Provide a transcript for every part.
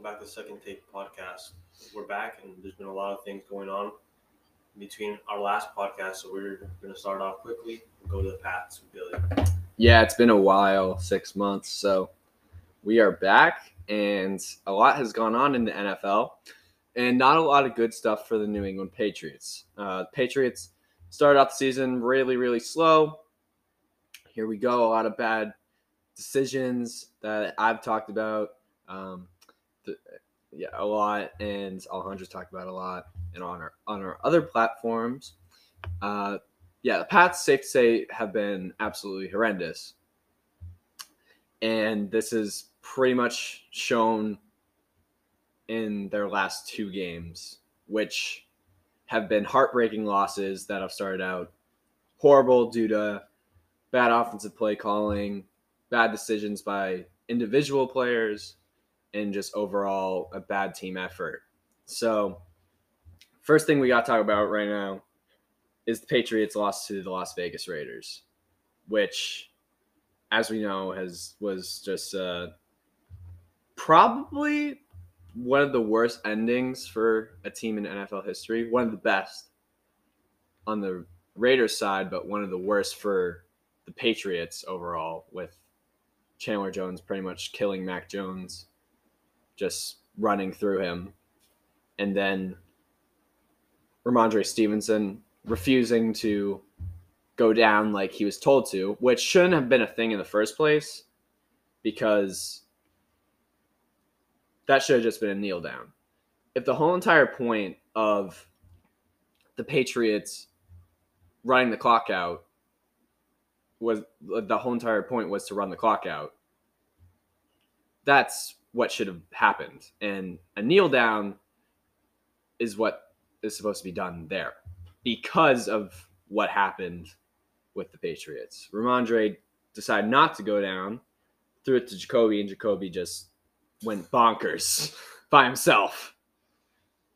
welcome back to the Second Take podcast. We're back, and there's been a lot of things going on between our last podcast, so we're going to start off quickly go to the with Billy. Yeah, it's been a while, six months. So we are back, and a lot has gone on in the NFL, and not a lot of good stuff for the New England Patriots. Uh, Patriots started out the season really, really slow. Here we go, a lot of bad decisions that I've talked about. Um, yeah, a lot, and Alejandro's talked about a lot, and on our on our other platforms. Uh, yeah, the Pats, safe to say, have been absolutely horrendous, and this is pretty much shown in their last two games, which have been heartbreaking losses that have started out horrible due to bad offensive play calling, bad decisions by individual players, and just overall a bad team effort. So, first thing we got to talk about right now is the Patriots lost to the Las Vegas Raiders, which, as we know, has was just uh, probably one of the worst endings for a team in NFL history. One of the best on the Raiders side, but one of the worst for the Patriots overall, with Chandler Jones pretty much killing Mac Jones, just running through him, and then Rhamondre Stevenson refusing to go down like he was told to, which shouldn't have been a thing in the first place because that should have just been a kneel down. If the whole entire point of the Patriots running the clock out was the whole entire point was to run the clock out, that's what should have happened. And a kneel down is what is supposed to be done there because of what happened with the Patriots. Rhamondre decided not to go down, threw it to Jakobi, and Jakobi just went bonkers by himself.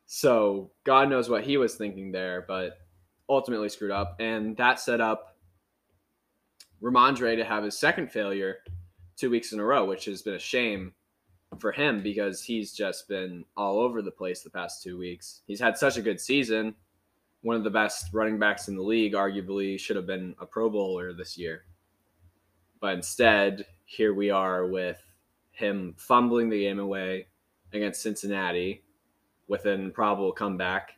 So God knows what he was thinking there, but ultimately screwed up. And that set up Rhamondre to have his second failure two weeks in a row, which has been a shame for him because he's just been all over the place the past two weeks. He's had such a good season. One of the best running backs in the league, arguably, should have been a Pro Bowler this year. But instead, here we are with him fumbling the game away against Cincinnati with an improbable comeback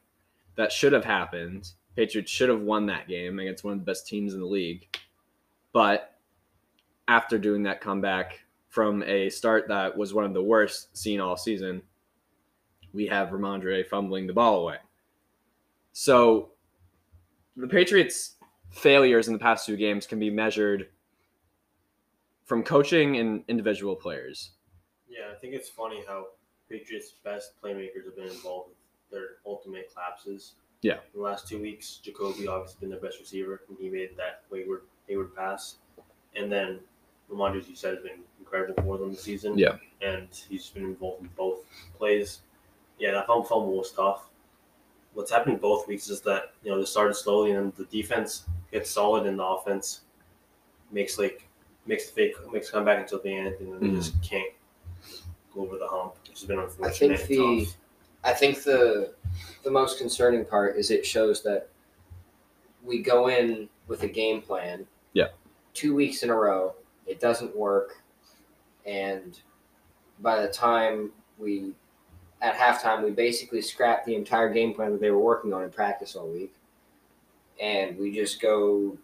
that should have happened. Patriots should have won that game against one of the best teams in the league. But after doing that comeback from a start that was one of the worst seen all season, we have Rhamondre fumbling the ball away. So the Patriots' failures in the past two games can be measured from coaching and individual players. Yeah, I think it's funny how Patriots' best playmakers have been involved with their ultimate collapses. Yeah. In the last two weeks, Jakobi obviously been their best receiver, and he made that wayward, wayward pass. And then Rhamondre, as you said, has been incredible for them this season. Yeah. And he's been involved in both plays. Yeah, that fumble fumble was tough. What's happening both weeks is that, you know, they started slowly and the defense gets solid and the offense makes like makes the fake makes come back until the end and then they Mhm. just can't go over the hump. Which has been unfortunate. I unfortunate. think the tough. I think the the most concerning part is it shows that we go in with a game plan. Yeah. Two weeks in a row, it doesn't work, and by the time we at halftime we basically scrapped the entire game plan that they were working on in practice all week, and we just go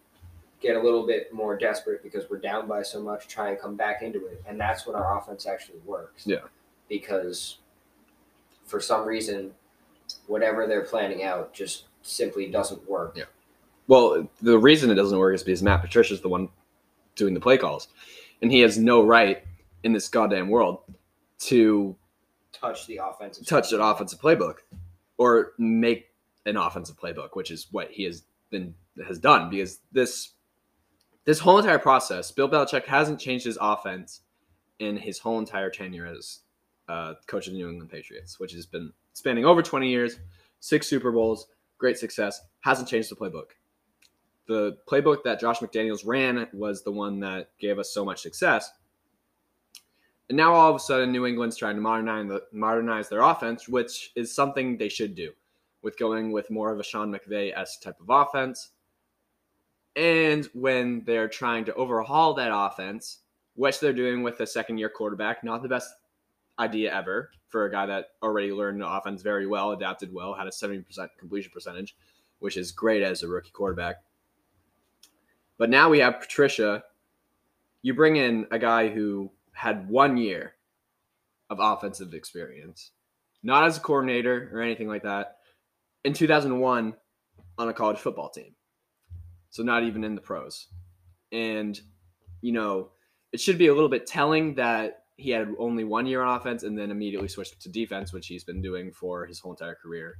get a little bit more desperate because we're down by so much, try and come back into it, and that's when our offense actually works. Yeah. Because for some reason, whatever they're planning out just simply doesn't work. Yeah. Well, the reason it doesn't work is because Matt Patricia's the one doing the play calls, and he has no right in this goddamn world to Touch the offensive. touch an offensive playbook or make an offensive playbook, which is what he has been has done because this this whole entire process, Bill Belichick hasn't changed his offense in his whole entire tenure as uh, coach of the New England Patriots, which has been spanning over 20 years, six Super Bowls, great success, hasn't changed the playbook. The playbook that Josh McDaniels ran was the one that gave us so much success. And now all of a sudden, New England's trying to modernize the, modernize their offense, which is something they should do, with going with more of a Sean McVay esque type of offense. And when they're trying to overhaul that offense, which they're doing with a second year quarterback, not the best idea ever for a guy that already learned the offense very well, adapted well, had a 70% completion percentage, which is great as a rookie quarterback. But now we have Patricia. You bring in a guy who had one year of offensive experience, not as a coordinator or anything like that, in 2001 on a college football team. So not even in the pros. And, you know, it should be a little bit telling that he had only one year on offense and then immediately switched to defense, which he's been doing for his whole entire career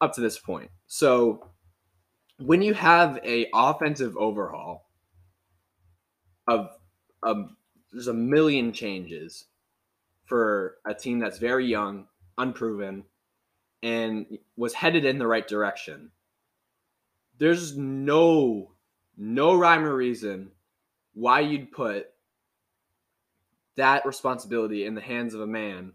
up to this point. So when you have a offensive overhaul of um, there's a million changes for a team that's very young, unproven, and was headed in the right direction. There's no no rhyme or reason why you'd put that responsibility in the hands of a man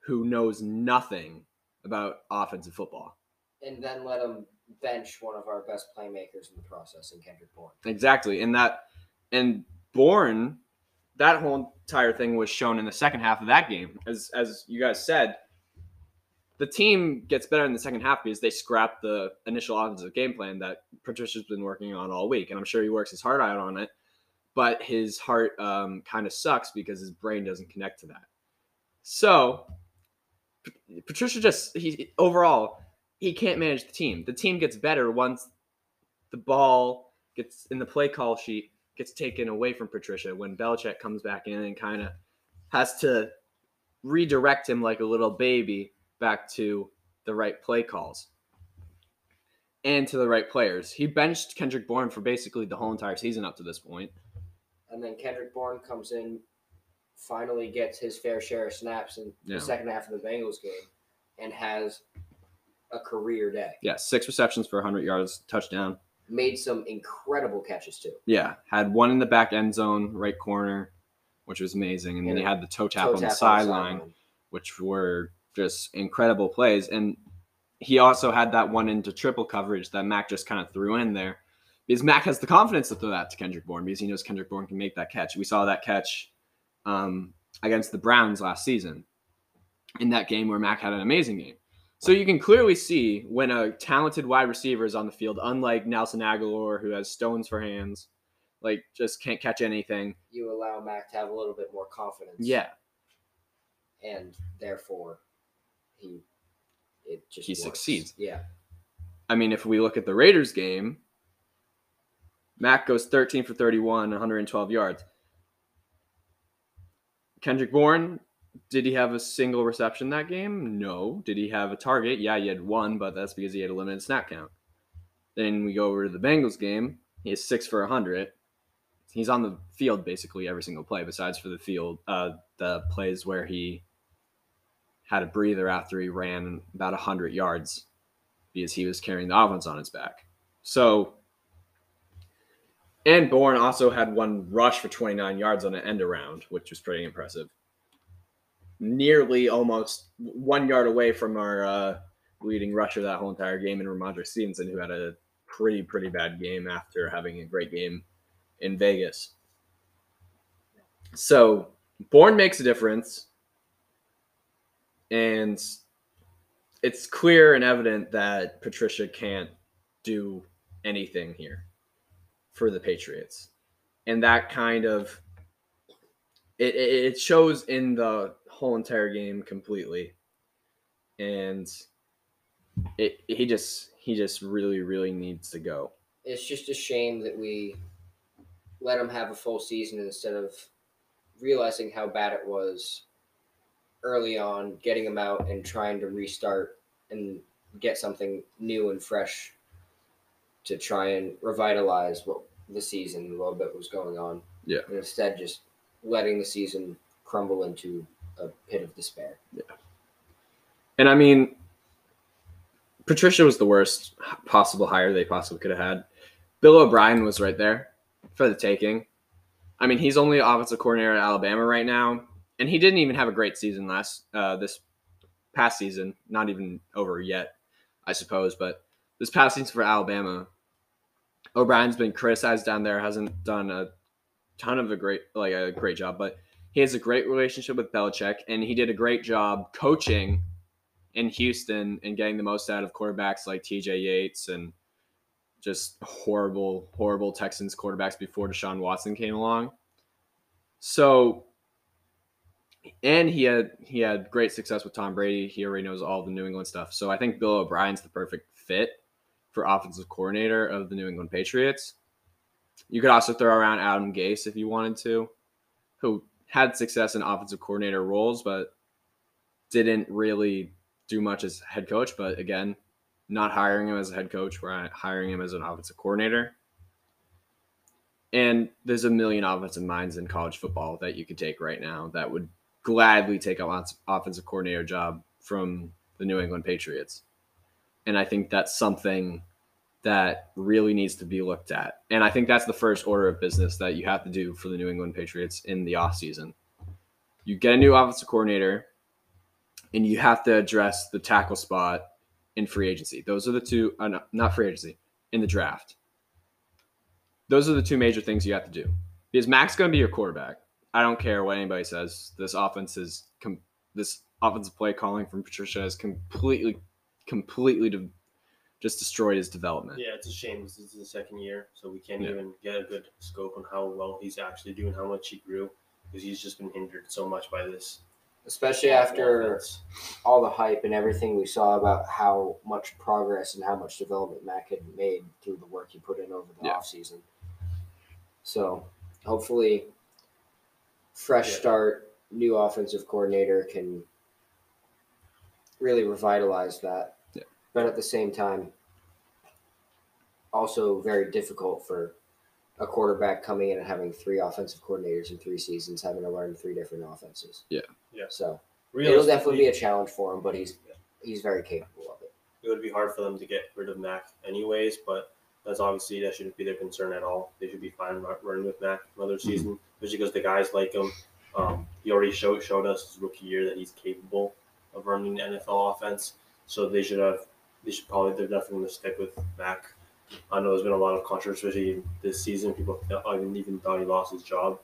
who knows nothing about offensive football. And then let him bench one of our best playmakers in the process in Kendrick Bourne. Exactly. And that and Bourne, that whole entire thing was shown in the second half of that game. As as you guys said, the team gets better in the second half because they scrap the initial offensive game plan that Patricia's been working on all week. And I'm sure he works his heart out on it but his heart um, kind of sucks because his brain doesn't connect to that. So Patricia just he overall he can't manage the team. The team gets better once the ball gets in the play call sheet gets taken away from Patricia when Belichick comes back in and kind of has to redirect him like a little baby back to the right play calls and to the right players. He benched Kendrick Bourne for basically the whole entire season up to this point and then Kendrick Bourne comes in, finally gets his fair share of snaps in Yeah. the second half of the Bengals game, and has a career day. Yeah, six receptions for 100 yards, touchdown. Made some incredible catches too. Yeah, had one in the back end zone, right corner, which was amazing, and then he had the toe tap Toe on the tap sideline, which were just incredible plays. And he also had that one into triple coverage that Mac just kind of threw in there. Because Mac has the confidence to throw that to Kendrick Bourne because he knows Kendrick Bourne can make that catch. We saw that catch um, against the Browns last season in that game where Mac had an amazing game. So you can clearly see when a talented wide receiver is on the field, unlike Nelson Agholor, who has stones for hands, like just can't catch anything. You allow Mac to have a little bit more confidence. Yeah, and therefore he it just He works. succeeds. Yeah, I mean, if we look at the Raiders game, Mac goes 13 for 31, 112 yards. Kendrick Bourne, did he have a single reception that game? No. Did he have a target? Yeah, he had one, but that's because he had a limited snap count. Then we go over to the Bengals game. He has six for a 100. He's on the field basically every single play, besides for the field, uh, the plays where he had a breather after he ran about a 100 yards because he was carrying the offense on his back. So, and Bourne also had one rush for 29 yards on an end around, which was pretty impressive. Nearly almost one yard away from our uh, leading rusher that whole entire game in Rhamondre Stevenson, who had a pretty, pretty bad game after having a great game in Vegas. So, Bourne makes a difference. And it's clear and evident that Patricia can't do anything here for the Patriots. And that kind of it, it shows in the whole entire game completely. And it he just he just really really needs to go. it's just a shame that we let him have a full season instead of realizing how bad it was early on, getting him out and trying to restart and get something new and fresh to try and revitalize what the season a little bit was going on. Yeah. And instead just letting the season crumble into a pit of despair. Yeah. And I mean, Patricia was the worst possible hire they possibly could have had. Bill O'Brien was right there for the taking. I mean, he's only offensive coordinator at Alabama right now, and he didn't even have a great season last uh, this past season. Not even over yet, I suppose. But this past season for Alabama, O'Brien's been criticized down there. Hasn't done a ton of a great like a great job, but he has a great relationship with Belichick, and he did a great job coaching in Houston and getting the most out of quarterbacks like T.J. Yates and just horrible, horrible Texans quarterbacks before Deshaun Watson came along. So, and he had he had great success with Tom Brady. He already knows all the New England stuff. So I think Bill O'Brien's the perfect fit for offensive coordinator of the New England Patriots. You could also throw around Adam Gase if you wanted to, who had success in offensive coordinator roles, but didn't really do much as head coach. But again, not hiring him as a head coach, we're hiring him as an offensive coordinator. And there's a million offensive minds in college football that you could take right now that would gladly take a offensive coordinator job from the New England Patriots. And I think that's something that really needs to be looked at. And I think that's the first order of business that you have to do for the New England Patriots in the offseason. You get a new offensive coordinator and you have to address the tackle spot in free agency. Those are the two, uh, not free agency, in the draft. Those are the two major things you have to do. Because Mac's going to be your quarterback. I don't care what anybody says. This offense is com- this offensive play calling from Patricia is completely, completely de- just destroyed his development. Yeah, it's a shame. This is the second year, so we can't Yeah. even get a good scope on how well he's actually doing, how much he grew, because he's just been hindered so much by this. especially after offense. all the hype and everything we saw about how much progress and how much development Mac had made through the work he put in over the Yeah. offseason. So hopefully, fresh Yeah. start, new offensive coordinator can really revitalize that. Yeah. But at the same time, also very difficult for a quarterback coming in and having three offensive coordinators in three seasons, having to learn three different offenses. Yeah. Yeah. So it'll definitely be a challenge for him, but he's he's very capable of it. it would be hard for them to get rid of Mac anyways, but that's obviously that shouldn't be their concern at all. They should be fine running with Mac another season, especially because the guys like him. Um, he already showed showed us his rookie year that he's capable of running the NFL offense. So they should have they should probably they're definitely going to stick with Mac. I know there's been a lot of controversy this season. People even even thought he lost his job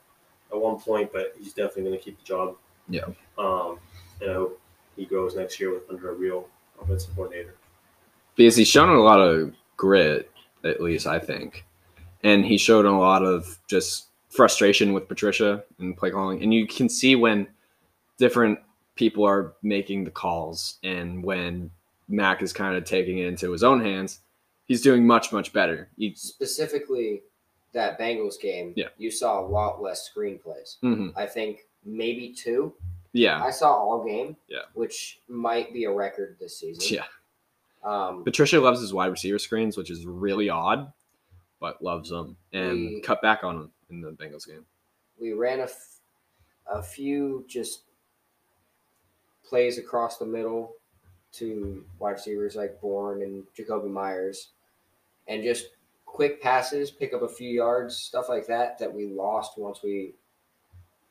at one point, but he's definitely going to keep the job. Yeah. Um, and I hope he grows next year with under a real offensive coordinator. because he's shown a lot of grit, at least I think, and he showed a lot of just frustration with Patricia and play calling, and you can see when different people are making the calls and when Mac is kind of taking it into his own hands, he's doing much much better. He's Specifically, that Bengals game, Yeah. you saw a lot less screenplays. mhm, I think maybe two. yeah, I saw all game. Yeah. Which might be a record this season. yeah. Um, Patricia loves his wide receiver screens, which is really odd, but loves them and We- cut back on them in the Bengals game. we ran a, f- a few just plays across the middle to wide receivers like Bourne and Jakobi Meyers, and just quick passes, pick up a few yards, stuff like that. That we lost once we,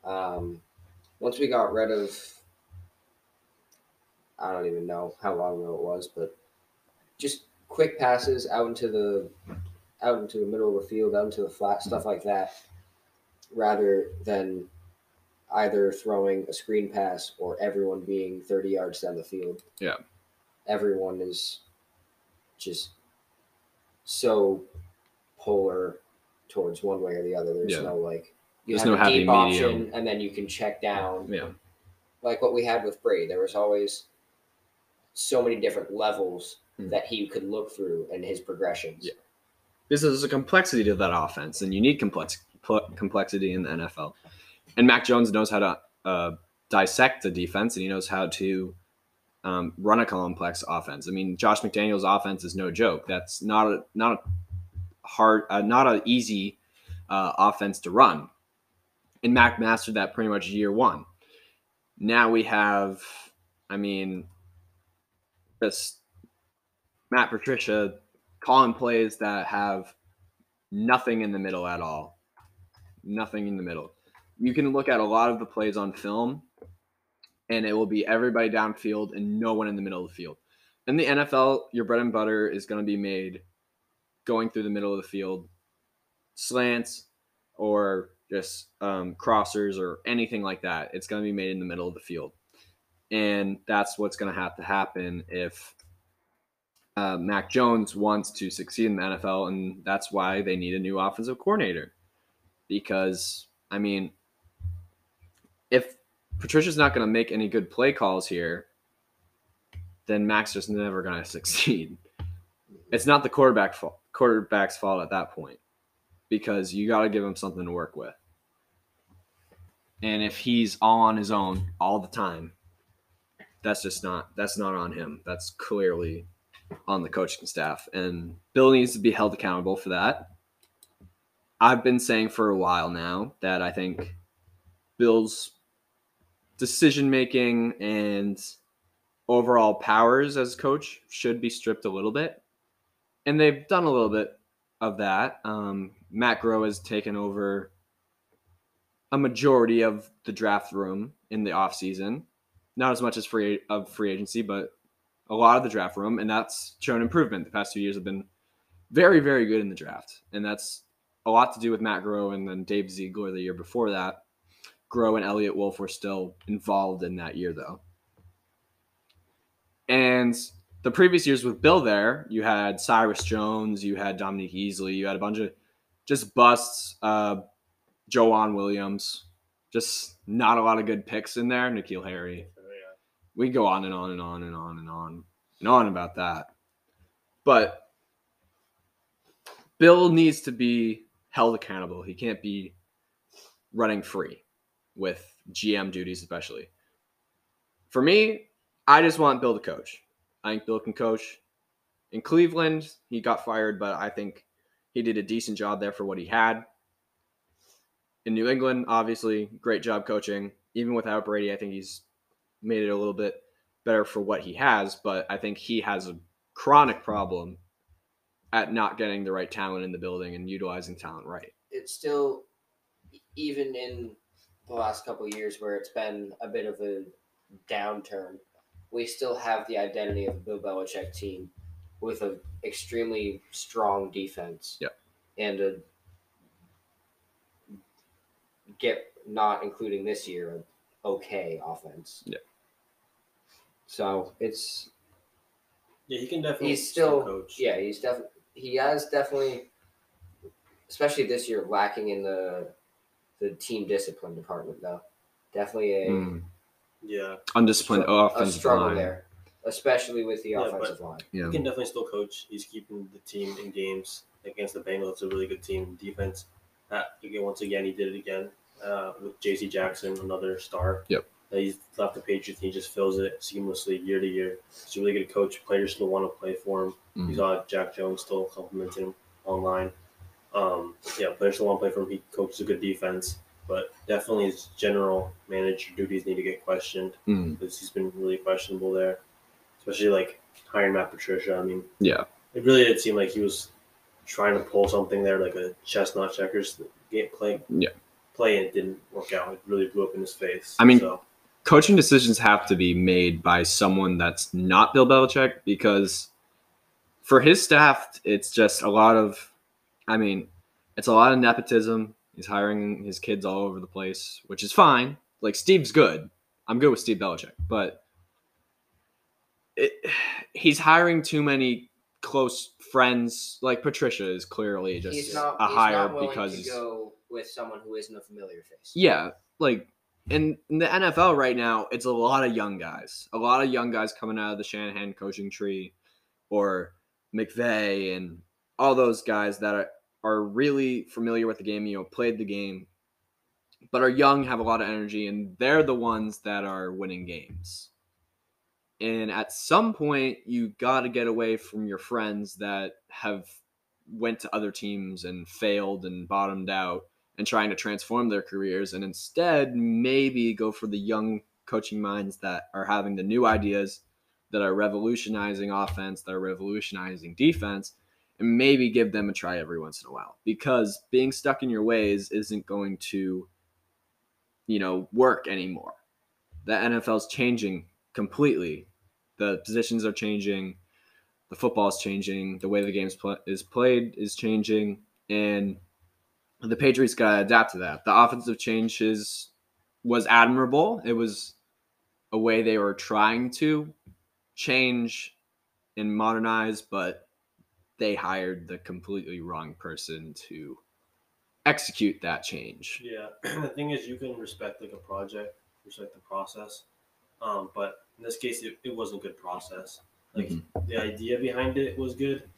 um, once we got rid of. I don't even know how long ago it was, but just quick passes out into the out into the middle of the field, out into the flat, stuff like that rather than either throwing a screen pass or everyone being 30 yards down the field. Yeah. Everyone is just so polar towards one way or the other. There's Yeah. no like you There's have no a happy deep option medium. and then you can check down. Yeah. Like what we had with Brady. There was always so many different levels Hmm. that he could look through and his progressions. Yeah. Because there's a complexity to that offense, and you need complex pl- complexity in the NFL. And Mac Jones knows how to uh, dissect the defense, and he knows how to um, run a complex offense. I mean, Josh McDaniel's offense is no joke. That's not a not a hard, uh, not an easy uh, offense to run. And Mac mastered that pretty much year one. Now we have, I mean, this Matt Patricia calling plays that have nothing in the middle at all. Nothing in the middle. You can look at a lot of the plays on film and it will be everybody downfield and no one in the middle of the field. In the NFL, your bread and butter is going to be made going through the middle of the field, slants or just um, crossers or anything like that. It's going to be made in the middle of the field. And that's what's going to have to happen if uh, Mac Jones wants to succeed in the NFL. And that's why they need a new offensive coordinator. Because, I mean, if Patricia's not going to make any good play calls here, then Mac's just never going to succeed. It's not the quarterback quarterback's fault at that point because you got to give him something to work with. And if he's all on his own all the time, that's just not that's not on him. That's clearly on the coaching staff and Bill needs to be held accountable for that. I've been saying for a while now that I think Bill's decision making and overall powers as coach should be stripped a little bit. And they've done a little bit of that. Um, Matt Groh has taken over a majority of the draft room in the offseason. Not as much as free of free agency, but a lot of the draft room, and that's shown improvement. The past two years have been very, very good in the draft, and that's a lot to do with Matt Groh and then Dave Ziegler the year before that. Groh and Eliot Wolf were still involved in that year, though. And the previous years with Bill there, you had Cyrus Jones, you had Dominique Easley, you had a bunch of just busts. Uh, Joejuan Williams, just not a lot of good picks in there. N'Keal Harry. We go on and on and on and on and on and on about that. But Bill needs to be held accountable. He can't be running free with GM duties, especially. For me, I just want Bill to coach. I think Bill can coach. In Cleveland, he got fired, but I think he did a decent job there for what he had. In New England, obviously, great job coaching. Even without Brady, I think he's made it a little bit better for what he has, but I think he has a chronic problem at not getting the right talent in the building and utilizing talent right. It's still, even in the last couple years where it's been a bit of a downturn, we still have the identity of a Bill Belichick team with an extremely strong defense. Yep. And a get not including this year an okay offense. Yeah. So it's Yeah, he can definitely he's still coach. yeah he's definitely he has definitely especially this year lacking in the the team discipline department though definitely a Mm. Yeah, Undisciplined str- a offensive struggle line. there especially with the Yeah, but- offensive line Yeah. he can definitely still coach. He's keeping the team in games against the Bengals. It's a really good team defense. Uh, again, once again, he did it again uh, with J.C. Jackson, another star. Yep. Uh, he's left the Patriots. and He just fills it seamlessly year to year. He's a really good coach. Players still want to play for him. Mhm. You saw Jack Jones still complimenting him online. Um, yeah, players still want to play for him. He coaches a good defense, but definitely his general manager duties need to get questioned Mm. because he's been really questionable there, especially like hiring Matt Patricia. I mean, Yeah. it really did seem like he was trying to pull something there, like a chestnut checkers game play. Yeah. Play and it didn't work out. It really blew up in his face. I mean, so, coaching decisions have to be made by someone that's not Bill Belichick because for his staff, it's just a lot of, I mean, it's a lot of nepotism. He's hiring his kids all over the place, which is fine. Like Steve's good. I'm good with Steve Belichick, but it, he's hiring too many close friends. Like Patricia is clearly just not a he's hire because to go with someone who isn't a familiar face yeah, like in, in the NFL right now, it's a lot of young guys. A lot of young guys coming out of the Shanahan coaching tree or McVay and all those guys that are, are really familiar with the game, you know, played the game, but are young, have a lot of energy, and they're the ones that are winning games. And at some point, you got to get away from your friends that have went to other teams and failed and bottomed out and trying to transform their careers and instead maybe go for the young coaching minds that are having the new ideas that are revolutionizing offense that are revolutionizing defense and maybe give them a try every once in a while because being stuck in your ways isn't going to you know work anymore the NFL's changing completely. The positions are changing, the football is changing, the way the game pl- is played is changing, and the Patriots got to adapt to that. The offensive changes was admirable. It was a way they were trying to change and modernize, but they hired the completely wrong person to execute that change. Yeah, the thing is, you can respect like a project, respect the process, um, but in this case, it, it wasn't a good process. Like Mhm. the idea behind it was good,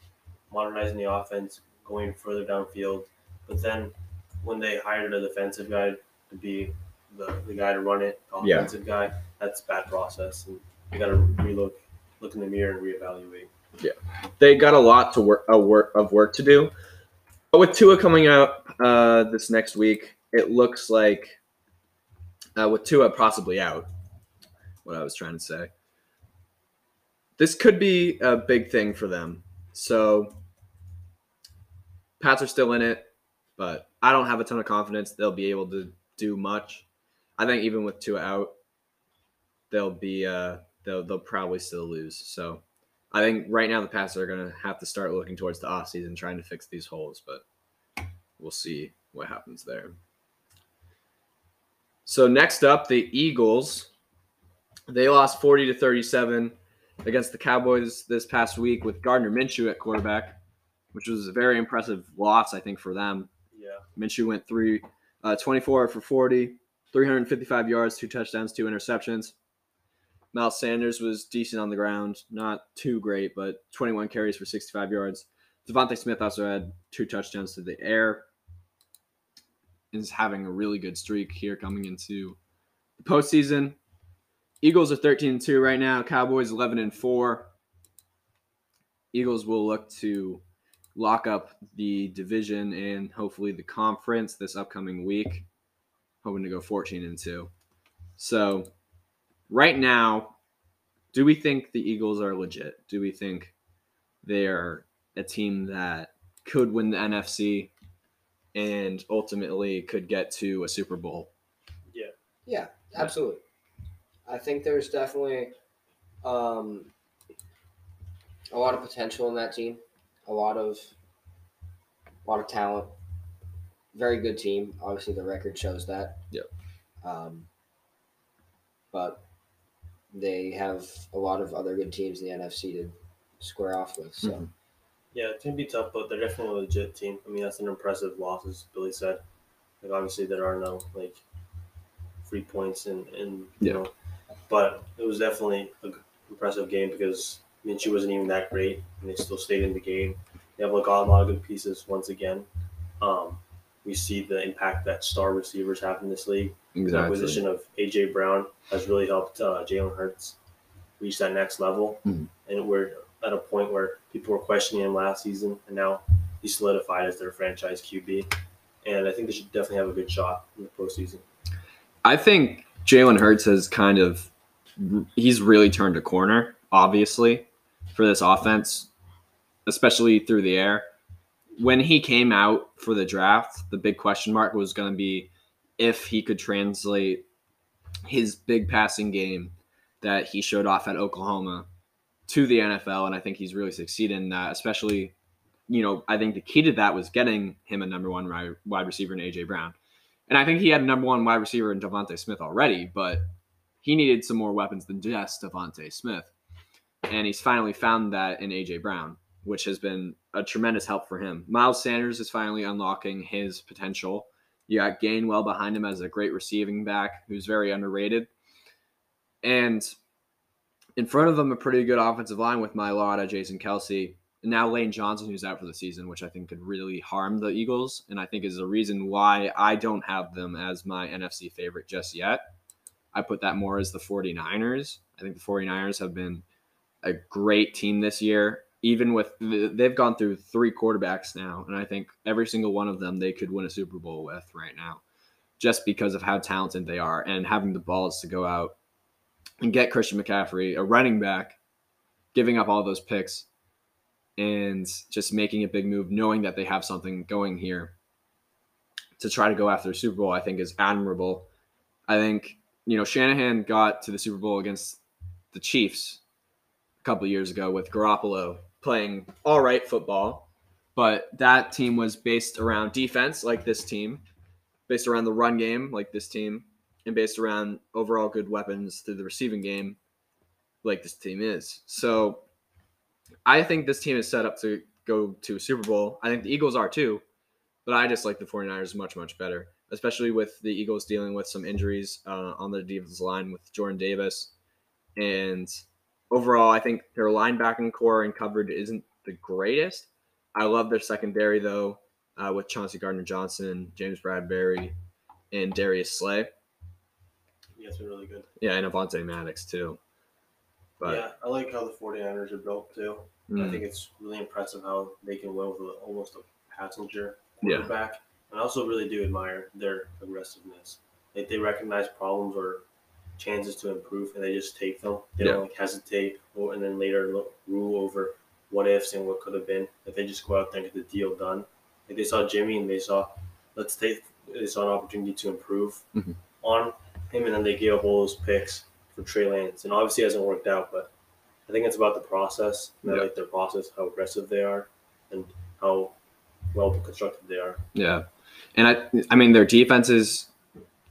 modernizing the offense, going further downfield, but then when they hired a defensive guy to be the, the guy to run it, the Yeah. offensive guy, that's bad process, and you got to relook, look in the mirror and reevaluate. They got a lot to work, a work of work to do. But with Tua coming out uh, this next week, it looks like uh, with Tua possibly out, what I was trying to say, this could be a big thing for them. So Pats are still in it, but I don't have a ton of confidence they'll be able to do much. I think even with Tua out, they'll be uh, they'll they'll probably still lose. So I think right now the Pats are going to have to start looking towards the offseason, trying to fix these holes, but we'll see what happens there. So next up, the Eagles. They lost 40 to 37 against the Cowboys this past week with Gardner Minshew at quarterback, which was a very impressive loss, I think, for them. Yeah, Minshew went three, uh, 24 for 40, 355 yards, two touchdowns, two interceptions. Miles Sanders was decent on the ground, not too great, but 21 carries for 65 yards. DeVonta Smith also had two touchdowns to the air. Is having a really good streak here coming into the postseason. Eagles are 13 2 right now. Cowboys 11 and 4. Eagles will look to lock up the division and hopefully the conference this upcoming week. Hoping to go 14 and 2. So, right now, do we think the Eagles are legit? Do we think they are a team that could win the NFC and ultimately could get to a Super Bowl? Yeah, Yeah, absolutely. I think there's definitely um, a lot of potential in that team. A lot of a lot of talent. Very good team. Obviously, the record shows that. Yep. Um, but they have a lot of other good teams in the NFC to square off with. So Mhm. yeah, it's gonna be tough, but they're definitely a legit team. I mean, that's an impressive loss, as Billy said. Like obviously there are no like free points and and you Yeah. know, but it was definitely an impressive game because Minshew wasn't even that great, and they still stayed in the game. They have like a lot of good pieces once again. Um, we see the impact that star receivers have in this league. The acquisition of AJ Brown has really helped uh, Jalen Hurts reach that next level, Mhm. and we're at a point where people were questioning him last season, and now he's solidified as their franchise QB. And I think they should definitely have a good shot in the postseason. I think Jalen Hurts has kind of he's really turned a corner, obviously, for this offense, especially through the air. When he came out for the draft, the big question mark was going to be if he could translate his big passing game that he showed off at Oklahoma to the NFL, and I think he's really succeeded in that. Especially, you know, I think the key to that was getting him a number one wide receiver in AJ Brown. And I think he had a number one wide receiver in DeVonta Smith already, but he needed some more weapons than just DeVonta Smith. And he's finally found that in AJ Brown, which has been a tremendous help for him. Miles Sanders is finally unlocking his potential. You got Gainwell behind him as a great receiving back who's very underrated. And in front of them, a pretty good offensive line with Mailata, Jason Kelce, and now Lane Johnson, who's out for the season, which I think could really harm the Eagles, and I think is the reason why I don't have them as my NFC favorite just yet. I put that more as the 49ers. I think the 49ers have been a great team this year, even with they've gone through three quarterbacks now, and I think every single one of them they could win a Super Bowl with right now, just because of how talented they are and having the balls to go out and get Christian McCaffrey, a running back, giving up all those picks and just making a big move, knowing that they have something going here to try to go after a Super Bowl, I think is admirable. I think you know, Shanahan got to the Super Bowl against the Chiefs a couple years ago with Garoppolo playing all right football, but that team was based around defense, like this team, based around the run game, like this team, and based around overall good weapons through the receiving game, like this team is. So I think this team is set up to go to a Super Bowl. I think the Eagles are too, but I just like the 49ers much, much better, especially with the Eagles dealing with some injuries uh, on the defensive line with Jordan Davis. And overall, I think their linebacking core and coverage isn't the greatest. I love their secondary, though, uh, with Chauncey Gardner Johnson, James Bradberry, and Darius Slay. Yeah, it's been really good. Yeah, and Avonte Maddox, too. But yeah, I like how the 49ers are built too. I mm, think it's really impressive how they can win with a, almost a passenger quarterback. Yeah. And I also really do admire their aggressiveness. Like they recognize problems or chances to improve, and they just take them. They Yeah. don't like hesitate, or, and then later look, rule over what ifs and what could have been. If they just go out there and get the deal done, like they saw Jimmy and they saw, let's take, they saw an opportunity to improve Mhm. on him, and then they gave up all those picks for Trey Lance, and obviously it hasn't worked out, but I think it's about the process. And Yeah. like their process, how aggressive they are, and how well constructed they are. Yeah, and I I mean their defense is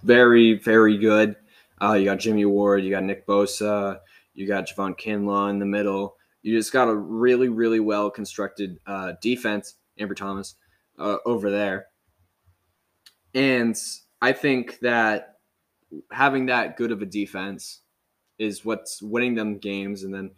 very very good. Uh, you got Jimmy Ward, you got Nick Bosa, you got Javon Kinlaw in the middle. You just got a really really well constructed uh, defense. Amber Thomas uh, over there, and I think that having that good of a defense is what's winning them games. And then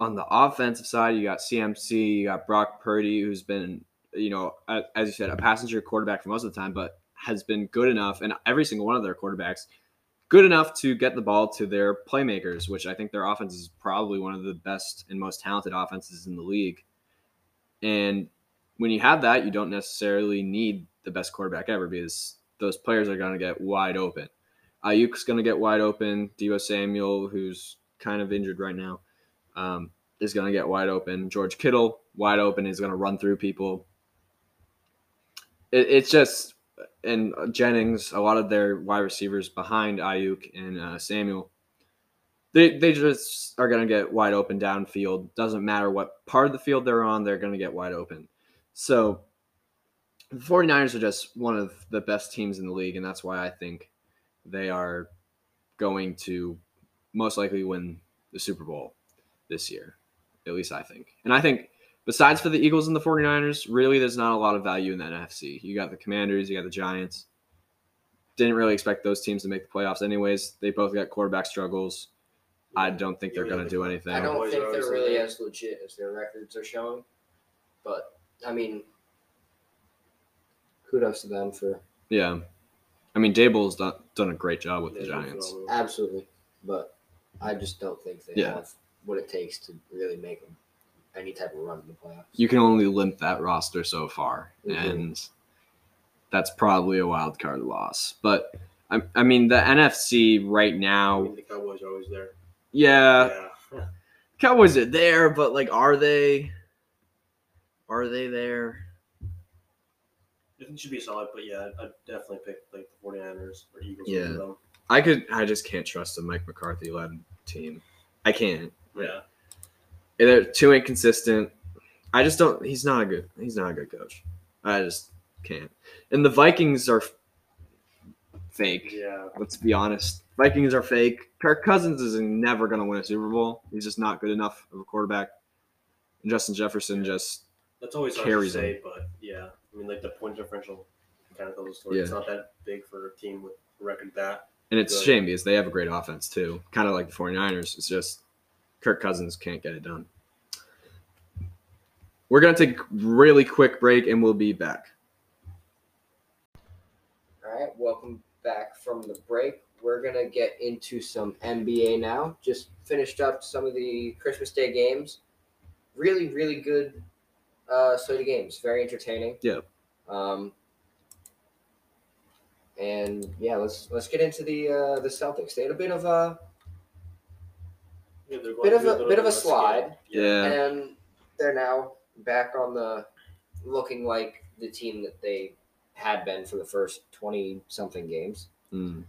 on the offensive side, you got CMC, you got Brock Purdy, who's been you know, as you said, a passenger quarterback for most of the time, but has been good enough, and every single one of their quarterbacks, good enough to get the ball to their playmakers, which I think their offense is probably one of the best and most talented offenses in the league. And when you have that, you don't necessarily need the best quarterback ever because those players are going to get wide open. Aiyuk's going to get wide open. Deebo Samuel, who's kind of injured right now, um, is going to get wide open. George Kittle, wide open, is going to run through people it, it's just and Jennings, a lot of their wide receivers behind Aiyuk and uh, Samuel, they they just are gonna get wide open downfield. Doesn't matter what part of the field they're on, they're gonna get wide open. So the 49ers are just one of the best teams in the league, and that's why I think they are going to most likely win the Super Bowl this year. At least I think. And I think besides for the Eagles and the 49ers, really there's not a lot of value in that NFC. You got the Commanders, you got the Giants. Didn't really expect those teams to make the playoffs anyways. They both got quarterback struggles. I don't think they're Yeah, going to do anything. I don't Cowboys think they're really as legit as their records are showing. But I mean, kudos to them for Yeah. I mean, Daboll's done, done a great job with the Giants. absolutely. But I just don't think they Yeah. have what it takes to really make them any type of run in the playoffs. You can only limp that roster so far, Mhm. and that's probably a wild card loss. But I, I mean, the NFC right I now, mean, the Cowboys are always there. yeah, yeah. Cowboys are there, but like, are they? Are they there? I think it should be solid, but yeah, I'd definitely pick like the 49ers or Eagles Yeah. I could. I just can't trust a Mike McCarthy led team. I can't. Yeah. They're too inconsistent. I just don't. He's not a good. He's not a good coach. I just can't. And the Vikings are fake. Yeah. Let's be honest. Vikings are fake. Kirk Cousins is never going to win a Super Bowl. He's just not good enough of a quarterback. And Justin Jefferson just That's always hard to say, but yeah. I mean, like the point differential kind of tells the story. It's not that big for a team with record that. and it's a Good. shame because they have a great offense too. Kind of like the 49ers. It's just Kirk Cousins can't get it done. We're going to take a really quick break and we'll be back. All right, welcome back from the break. We're gonna get into some NBA now. Just finished up some of the Christmas Day games. Really, really good uh, slate of games. Very entertaining. Yeah. Um, and yeah, let's let's get into the uh, the Celtics. They had a bit of a Yeah, going Bit of through a- bit of a scale. slide. Yeah. and they're now back on the looking like the team that they had been for the first twenty something games. Mm.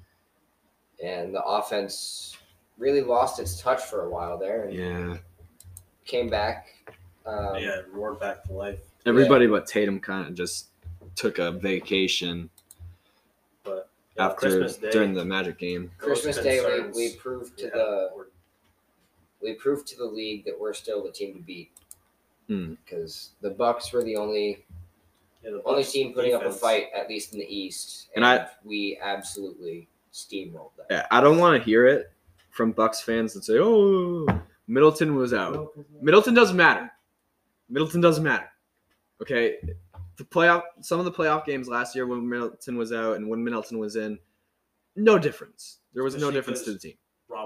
and the offense really lost its touch for a while there and Yeah. came back. Um, yeah, roared back to life. Everybody but Tatum kind of just took a vacation But yeah, after Christmas Day, during the Magic game. Christmas Day, we, we proved to yeah, the were- we proved to the league that we're still the team to beat Hmm. because the Bucks were the only yeah, the only team putting up a fight, at least in the East, And I- we absolutely steamrolled them. Yeah, I don't want to hear it from Bucks fans that say, "Oh, Middleton was out." Middleton doesn't matter. Middleton doesn't matter. Okay, the playoff, some of the playoff games last year when Middleton was out and when Middleton was in, no difference. There was no difference to the team.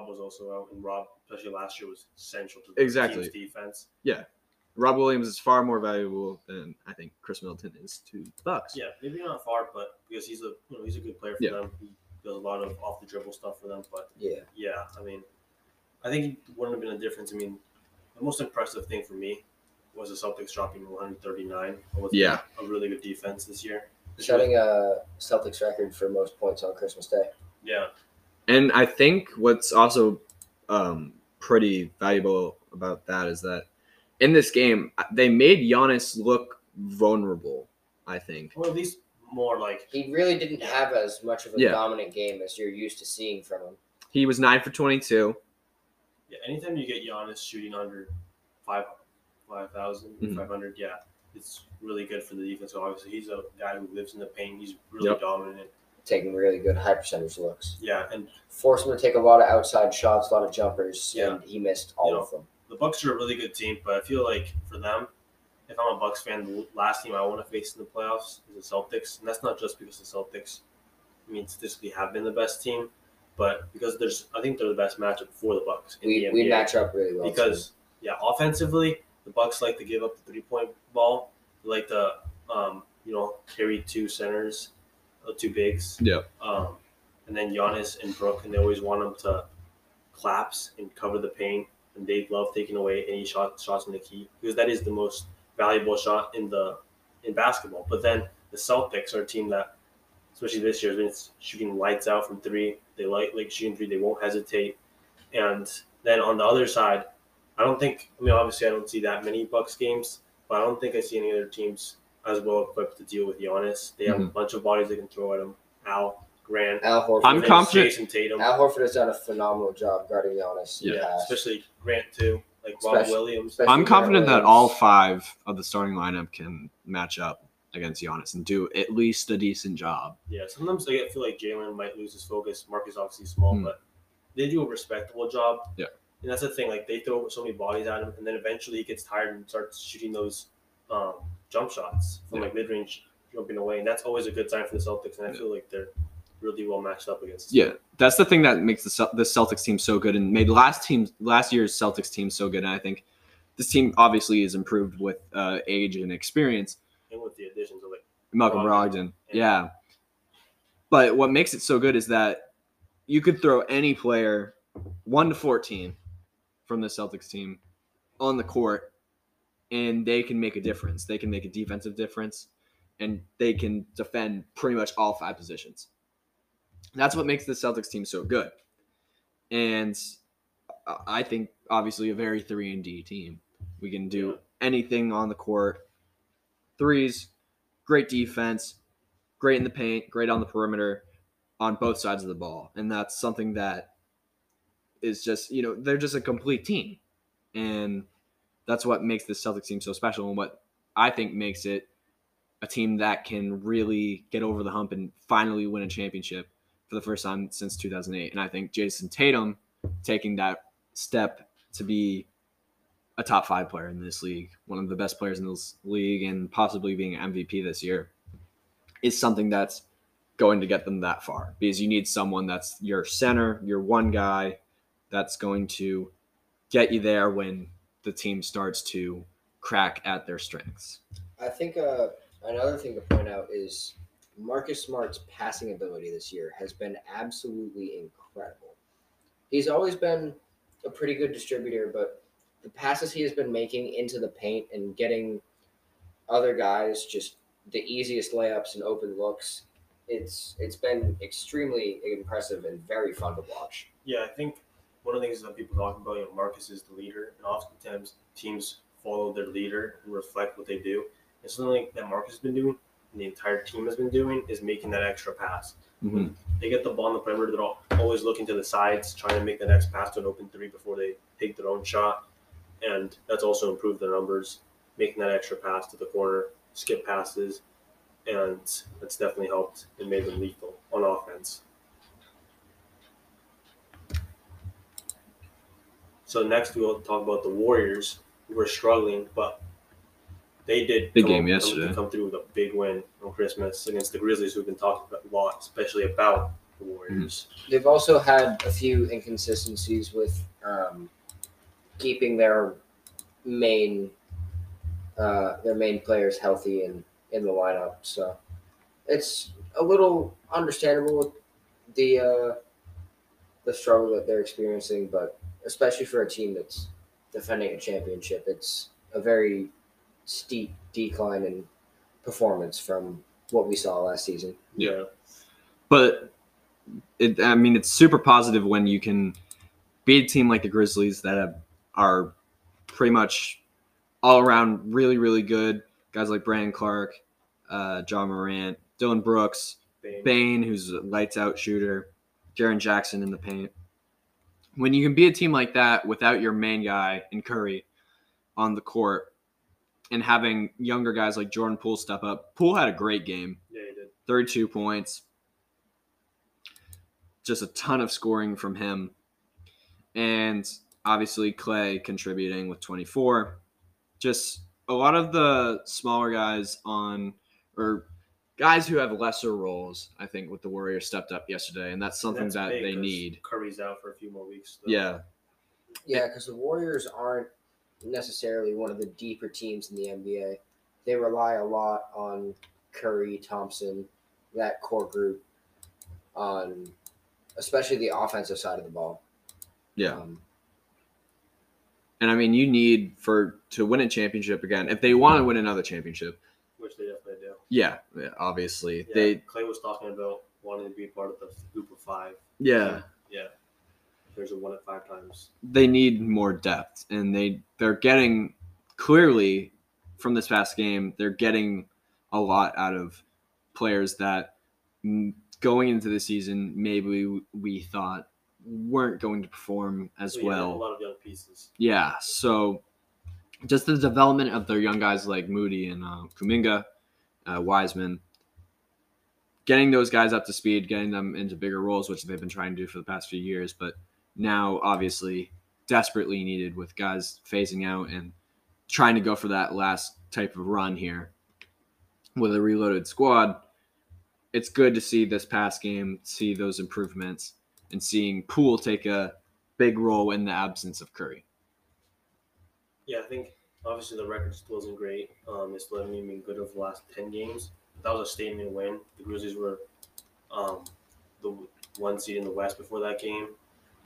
Rob was also out, and Rob, especially last year, was essential to the Exactly. team's defense. Yeah. Rob Williams is far more valuable than I think Khris Middleton is to the Bucks. Yeah, maybe not far, but because he's a you know he's a good player for Yeah. them. He does a lot of off the dribble stuff for them. But Yeah, yeah, I mean, I think it wouldn't have been a difference. I mean, the most impressive thing for me was the Celtics dropping 139 with Yeah. a really good defense this year. setting a Celtics record for most points on Christmas Day. Yeah, And I think what's also um, pretty valuable about that is that in this game they made Giannis look vulnerable. I think. or at least more like He really didn't have as much of a Yeah. dominant game as you're used to seeing from him. He was nine for twenty-two. yeah. Anytime you get Giannis shooting under five five thousand, Mhm. 500, yeah, it's really good for the defense. Obviously, he's a guy who lives in the paint. He's really Yep. dominant. Taking really good high percentage looks. Yeah, and Forced him to take a lot of outside shots, a lot of jumpers, Yeah. and he missed all You know, of them. the Bucks are a really good team, but I feel like for them, if I'm a Bucks fan, the last team I want to face in the playoffs is the Celtics, and that's not just because the Celtics, I mean, statistically have been the best team, but because there's, I think they're the best matchup for the Bucks We, the we match up really well. because yeah, offensively, the Bucks like to give up the three point ball, they like to, um, you know, carry two centers, uh, two bigs, Yeah. um, and then Giannis and Brook, and they always want them to collapse and cover the paint. And they love taking away any shot shots in the key because that is the most valuable shot in the in basketball. But then the Celtics are a team that, especially this year, has been shooting lights out from three. They like like shooting three. They won't hesitate. And then on the other side, I don't think. I mean, obviously, I don't see that many Bucks games, but I don't think I see any other teams as well equipped to deal with Giannis. They have a bunch of bodies they can throw at him. Al, Grant, Al Horford. I'm confident- Jayson Tatum. Al Horford has done a phenomenal job guarding Giannis. in the yeah, especially Grant too. Like Rob Williams. especially I'm confident Grant that all five of the starting lineup can match up against Giannis and do at least a decent job. Yeah, sometimes I feel like Jaylen might lose his focus. Mark is obviously small, Hmm. but they do a respectable job. Yeah. And that's the thing. Like they throw so many bodies at him, and then eventually he gets tired and starts shooting those um, jump shots from Yeah. like mid range jumping away, and that's always a good sign for the Celtics. And I feel like they're really well matched up against. Yeah, that's the thing that makes the the Celtics team so good and made last team last year's Celtics team so good. And I think this team obviously is improved with uh, age and experience. and with the additions of like Malcolm Brogdon. Brogdon, Yeah. yeah. But what makes it so good is that you could throw any player one to fourteen from the Celtics team on the court, and they can make a difference. They can make a defensive difference, and they can defend pretty much all five positions. That's what makes the Celtics team so good. And I think obviously a very three and D team. We can do Yeah. anything on the court. Threes, great defense, great in the paint, great on the perimeter, on both sides of the ball, and that's something that is just you know they're just a complete team, and that's what makes the Celtics team so special, and what I think makes it a team that can really get over the hump and finally win a championship for the first time since 2008. And I think Jayson Tatum taking that step to be a top five player in this league, one of the best players in this league, and possibly being an MVP this year, is something that's going to get them that far because you need someone that's your center, your one guy that's going to get you there when the team starts to crack at their strengths. I think uh, another thing to point out is Marcus Smart's passing ability this year has been absolutely incredible. He's always been a pretty good distributor, but the passes he has been making into the paint and getting other guys just the easiest layups and open looks it's it's been extremely impressive and very fun to watch. Yeah, I think one of the things that people talk about, you know, Marcus is the leader, and oftentimes teams follow their leader and reflect what they do. And something that Marcus has been doing, and the entire team has been doing, is making that extra pass. Mhm. They get the ball on the perimeter, they're all, always looking to the sides, trying to make the next pass to an open three before they take their own shot. And that's also improved their numbers, making that extra pass to the corner, skip passes, and that's definitely helped and made them lethal on offense. So next we'll talk about the Warriors, who were struggling, but they did Big come- game come- yesterday. Come through with a big win on Christmas against the Grizzlies, who've been talking a lot, especially about the Warriors. They've also had a few inconsistencies with um, keeping their main uh, their main players healthy and in the lineup. So it's a little understandable with the uh, the struggle that they're experiencing, but especially for a team that's defending a championship, it's a very steep decline in performance from what we saw last season. Yeah. but it, I mean, it's super positive when you can beat a team like the Grizzlies that have, are pretty much all around really, really good. Guys like Brandon Clarke, uh, Ja Morant, Dillon Brooks, Bane. Bain, who's a lights out shooter, Jaren Jackson in the paint. When you can be a team like that without your main guy in Curry on the court and having younger guys like Jordan Poole step up, Poole had a great game. Yeah, he did. 32 points. Just a ton of scoring from him. And obviously Klay contributing with 24. Just a lot of the smaller guys on or guys who have lesser roles, I think with the Warriors stepped up yesterday and that's something That's that big they 'cause need. Curry's out for a few more weeks. though. Yeah. Yeah, because the Warriors aren't necessarily one of the deeper teams in the NBA. They rely a lot on Curry, Thompson, that core group, on especially the offensive side of the ball. Yeah. Um, And I mean you need for to win a championship again. If they want to win another championship, which they definitely do. Yeah, yeah, obviously. Yeah, They Klay was talking about wanting to be part of the group of five. yeah. Yeah, there's a one at five times. they need more depth and they they're getting clearly from this past game they're getting a lot out of players that mm, going into the season maybe we, thought weren't going to perform as So, yeah, well a lot of young pieces. yeah so just the development of their young guys like moody and uh, kuminga uh, wiseman getting those guys up to speed getting them into bigger roles which they've been trying to do for the past few years but now obviously desperately needed with guys phasing out and trying to go for that last type of run here with a reloaded squad. It's good to see this past game see those improvements and seeing poole take a big role in the absence of curry. Yeah, I think obviously the record still isn't great. Um, it still hasn't even been good over the last ten games. But that was a statement win. The Grizzlies were um, the one seed in the West before that game,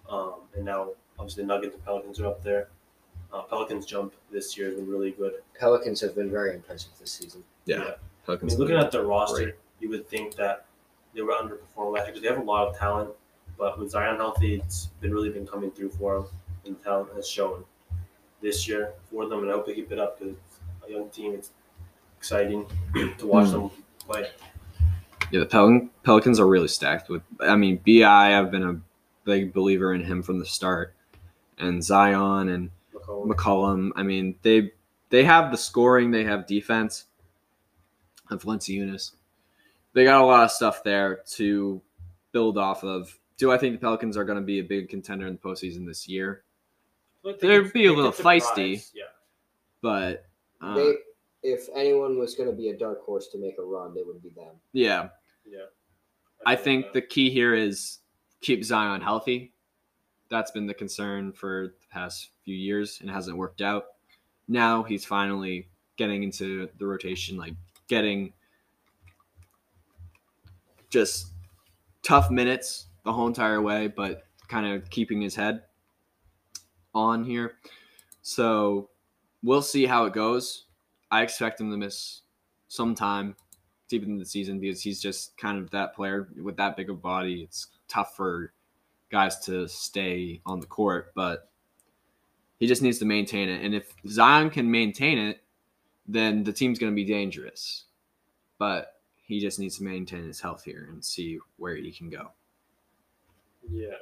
um, and now obviously the Nuggets and Pelicans are up there. Uh, Pelicans jump this year has been really good. Pelicans have been very impressive this season. I mean, looking at their roster, you would think that they were underperforming last year because they have a lot of talent. But with Zion healthy, it's been really been coming through for them, and the talent has shown this year for them. And I hope they keep it up because it's a young team. It's exciting to watch Mm. them play. Yeah, the Pel- Pelicans are really stacked with. I mean, Bi. I've been a big believer in him from the start, and Zion and McCollum. McCollum. I mean, they they have the scoring, they have defense. And Valanciunas, they got a lot of stuff there to build off of. Do I think the Pelicans are going to be a big contender in the postseason this year? But they They'd could- be a they little could surprise. feisty. Yeah, But uh, They, if anyone was going to be a dark horse to make a run, they would be them. yeah, yeah. I feel think like the key here is keep Zion healthy. That's been the concern for the past few years and it hasn't worked out. Now he's finally getting into the rotation, like getting just tough minutes the whole entire way, but kind of keeping his head on here. So we'll see how it goes. I expect him to miss some time deep in the season because he's just kind of that player with that big of a body. It's tough for guys to stay on the court, but he just needs to maintain it. And if Zion can maintain it, then the team's going to be dangerous. But he just needs to maintain his health here and see where he can go. Yeah.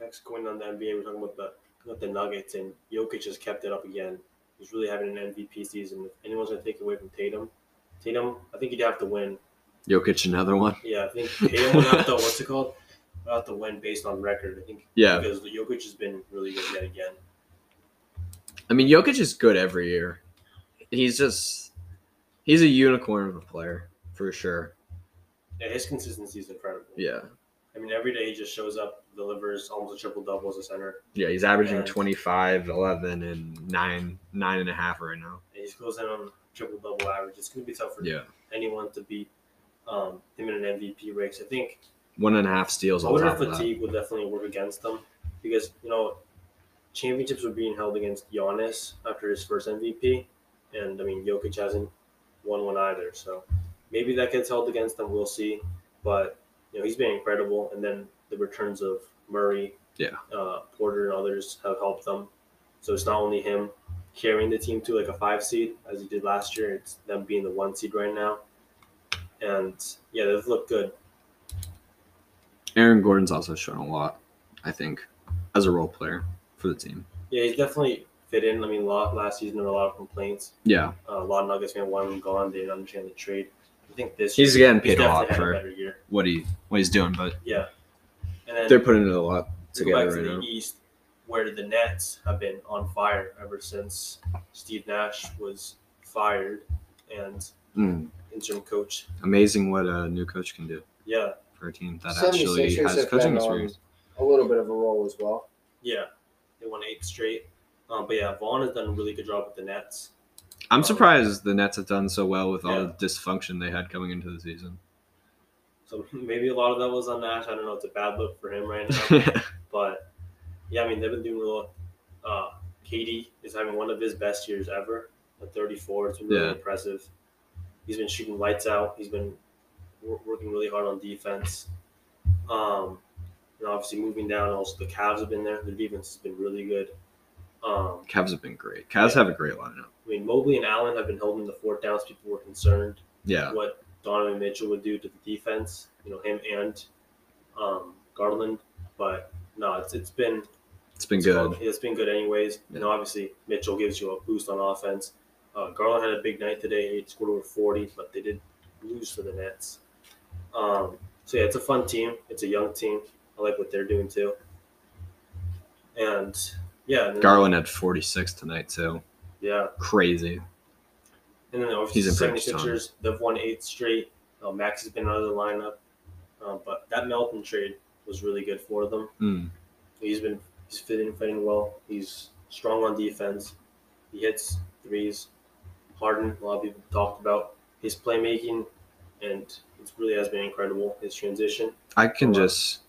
Next, going on the NBA, we're talking about the about the Nuggets, and Jokic just kept it up again. He's really having an MVP season. If anyone's gonna take it away from Tatum, Tatum, I think he'd have to win. Jokic, another one. Yeah, I think Tatum would have to what's it called? Would have to win based on record. I think Yeah. because Jokic has been really good yet again. I mean, Jokic is good every year. He's just he's a unicorn of a player for sure. Yeah, his consistency is incredible. Yeah. I mean, every day he just shows up, delivers almost a triple double as a center. Yeah, he's averaging Yeah. 25, 11, and nine, nine and a half right now. And he goes in on triple double average. It's gonna be tough for Yeah. anyone to beat um, him in an MVP race. I think One and a half steals top of that. fatigue would definitely work against them because you know championships were being held against Giannis after his first MVP, and I mean Jokic hasn't won one either. So maybe that gets held against them. We'll see. But you know he's been incredible, and then the returns of Murray, Yeah. uh, Porter, and others have helped them. So it's not only him carrying the team to like a five seed as he did last year. It's them being the one seed right now, and yeah, they've looked good. Aaron Gordon's also shown a lot, I think, as a role player for the team. Yeah, he's definitely fit in. I mean, lot, last season there were a lot of complaints. Yeah. Uh, a lot of Nuggets fans wanted him gone. They didn't understand the trade. I think this He's year, getting paid a lot for what he what he's doing, but Yeah, and then they're putting it a lot to go back together to right the now. East, where the Nets have been on fire ever since Steve Nash was fired and Mm, interim coach. amazing what a new coach can do Yeah, for a team that actually 76ers has have coaching been on experience. a little bit of a roll as well. yeah, they won eight straight. Um, but yeah, Vaughn has done a really good job with the Nets. I'm surprised the Nets have done so well with all the dysfunction they had coming into the season. So maybe a lot of that was on Nash. I don't know. It's a bad look for him right now. But yeah, I mean they've been doing real. Uh, KD is having one of his best years ever at 34. It's been really Yeah. impressive. He's been shooting lights out. He's been wor- working really hard on defense. Um, and obviously moving down. Also, the Cavs have been there. The defense has been really good. Um, Cavs have been great. Cavs have a great lineup. I mean, Mobley and Allen have been holding the fort down. People were concerned Yeah. what Donovan Mitchell would do to the defense. You know, him and um, Garland. But no, it's it's been It's been it's good. It's been good anyways. Yeah. And obviously Mitchell gives you a boost on offense. Uh, Garland had a big night today. He scored over 40, but they did lose to the Nets. Um, so yeah, it's a fun team. It's a young team. I like what they're doing too. And yeah, and Garland had 46 tonight too. Yeah, Crazy. And then obviously He's the in pretty 76ers, they've won eight straight. Uh, Max has been out of the lineup. Uh, but that Melton trade was really good for them. Mm. He's been he's fitting fitting well. He's strong on defense. He hits threes. Harden, a lot of people talked about his playmaking, and it really has been incredible. His transition. I can just.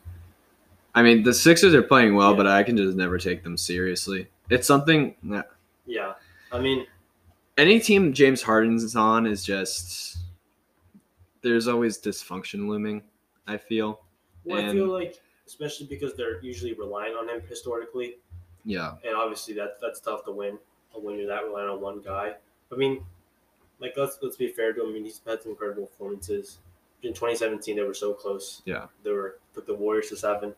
I mean, the Sixers are playing well, Yeah. but I can just never take them seriously. It's something that Yeah, I mean, any team James Harden's on is just. There's always dysfunction looming, I feel. well, I feel like especially because they're usually relying on him historically, Yeah. and obviously that that's tough to win when you're that reliant on one guy. I mean, like let's let's be fair to him. I mean, he's had some incredible performances. In 2017, they were so close. Yeah. they were took the Warriors to seven.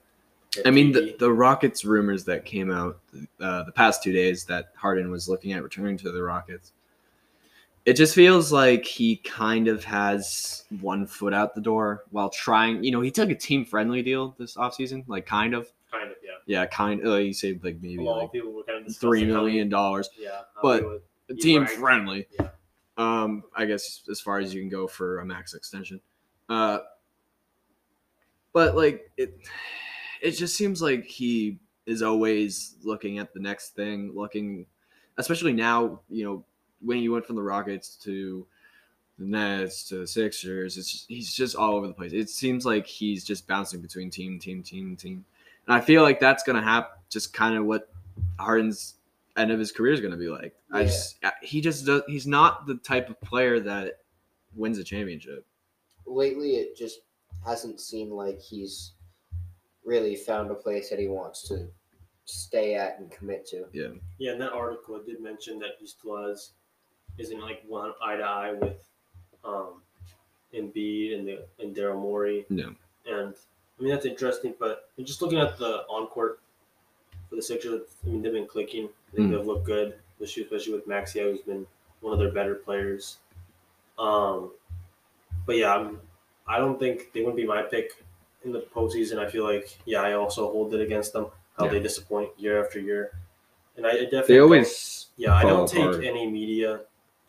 I mean, the, the Rockets rumors that came out uh, the past two days that Harden was looking at returning to the Rockets. It just feels like he kind of has one foot out the door while trying. You know, he took a team friendly deal this offseason, like kind of. kind of yeah. Yeah, kind of. he saved like maybe like of people were kind of three dollars. Yeah, But he would- He Team bragged. friendly. Yeah. Um, I guess as far as you can go for a max extension. Uh, but like it, it just seems like he is always looking at the next thing, looking, especially now. You know, when he went from the Rockets to the Nets to the Sixers, it's just, he's just all over the place. It seems like he's just bouncing between team, team, team, team, and I feel like that's gonna happen. Just kind of what Harden's end of his career is going to be like. I just, he just does. He's not the type of player that wins a championship. lately it just hasn't seemed like he's really found a place that he wants to stay at and commit to. Yeah. Yeah, in that article, it did mention that he still has isn't like one eye to eye with um, Embiid and the and Daryl Morey. Yeah. And I mean that's interesting, but just looking at the on court for the Sixers, I mean they've been clicking. I think Mm. they've looked good, this year, especially with Maxio, who's been one of their better players. Um, but yeah, I'm, I don't think they wouldn't be my pick in the postseason. I feel like yeah, I also hold it against them how Yeah. they disappoint year after year, and I definitely They always. yeah, I don't take apart. any media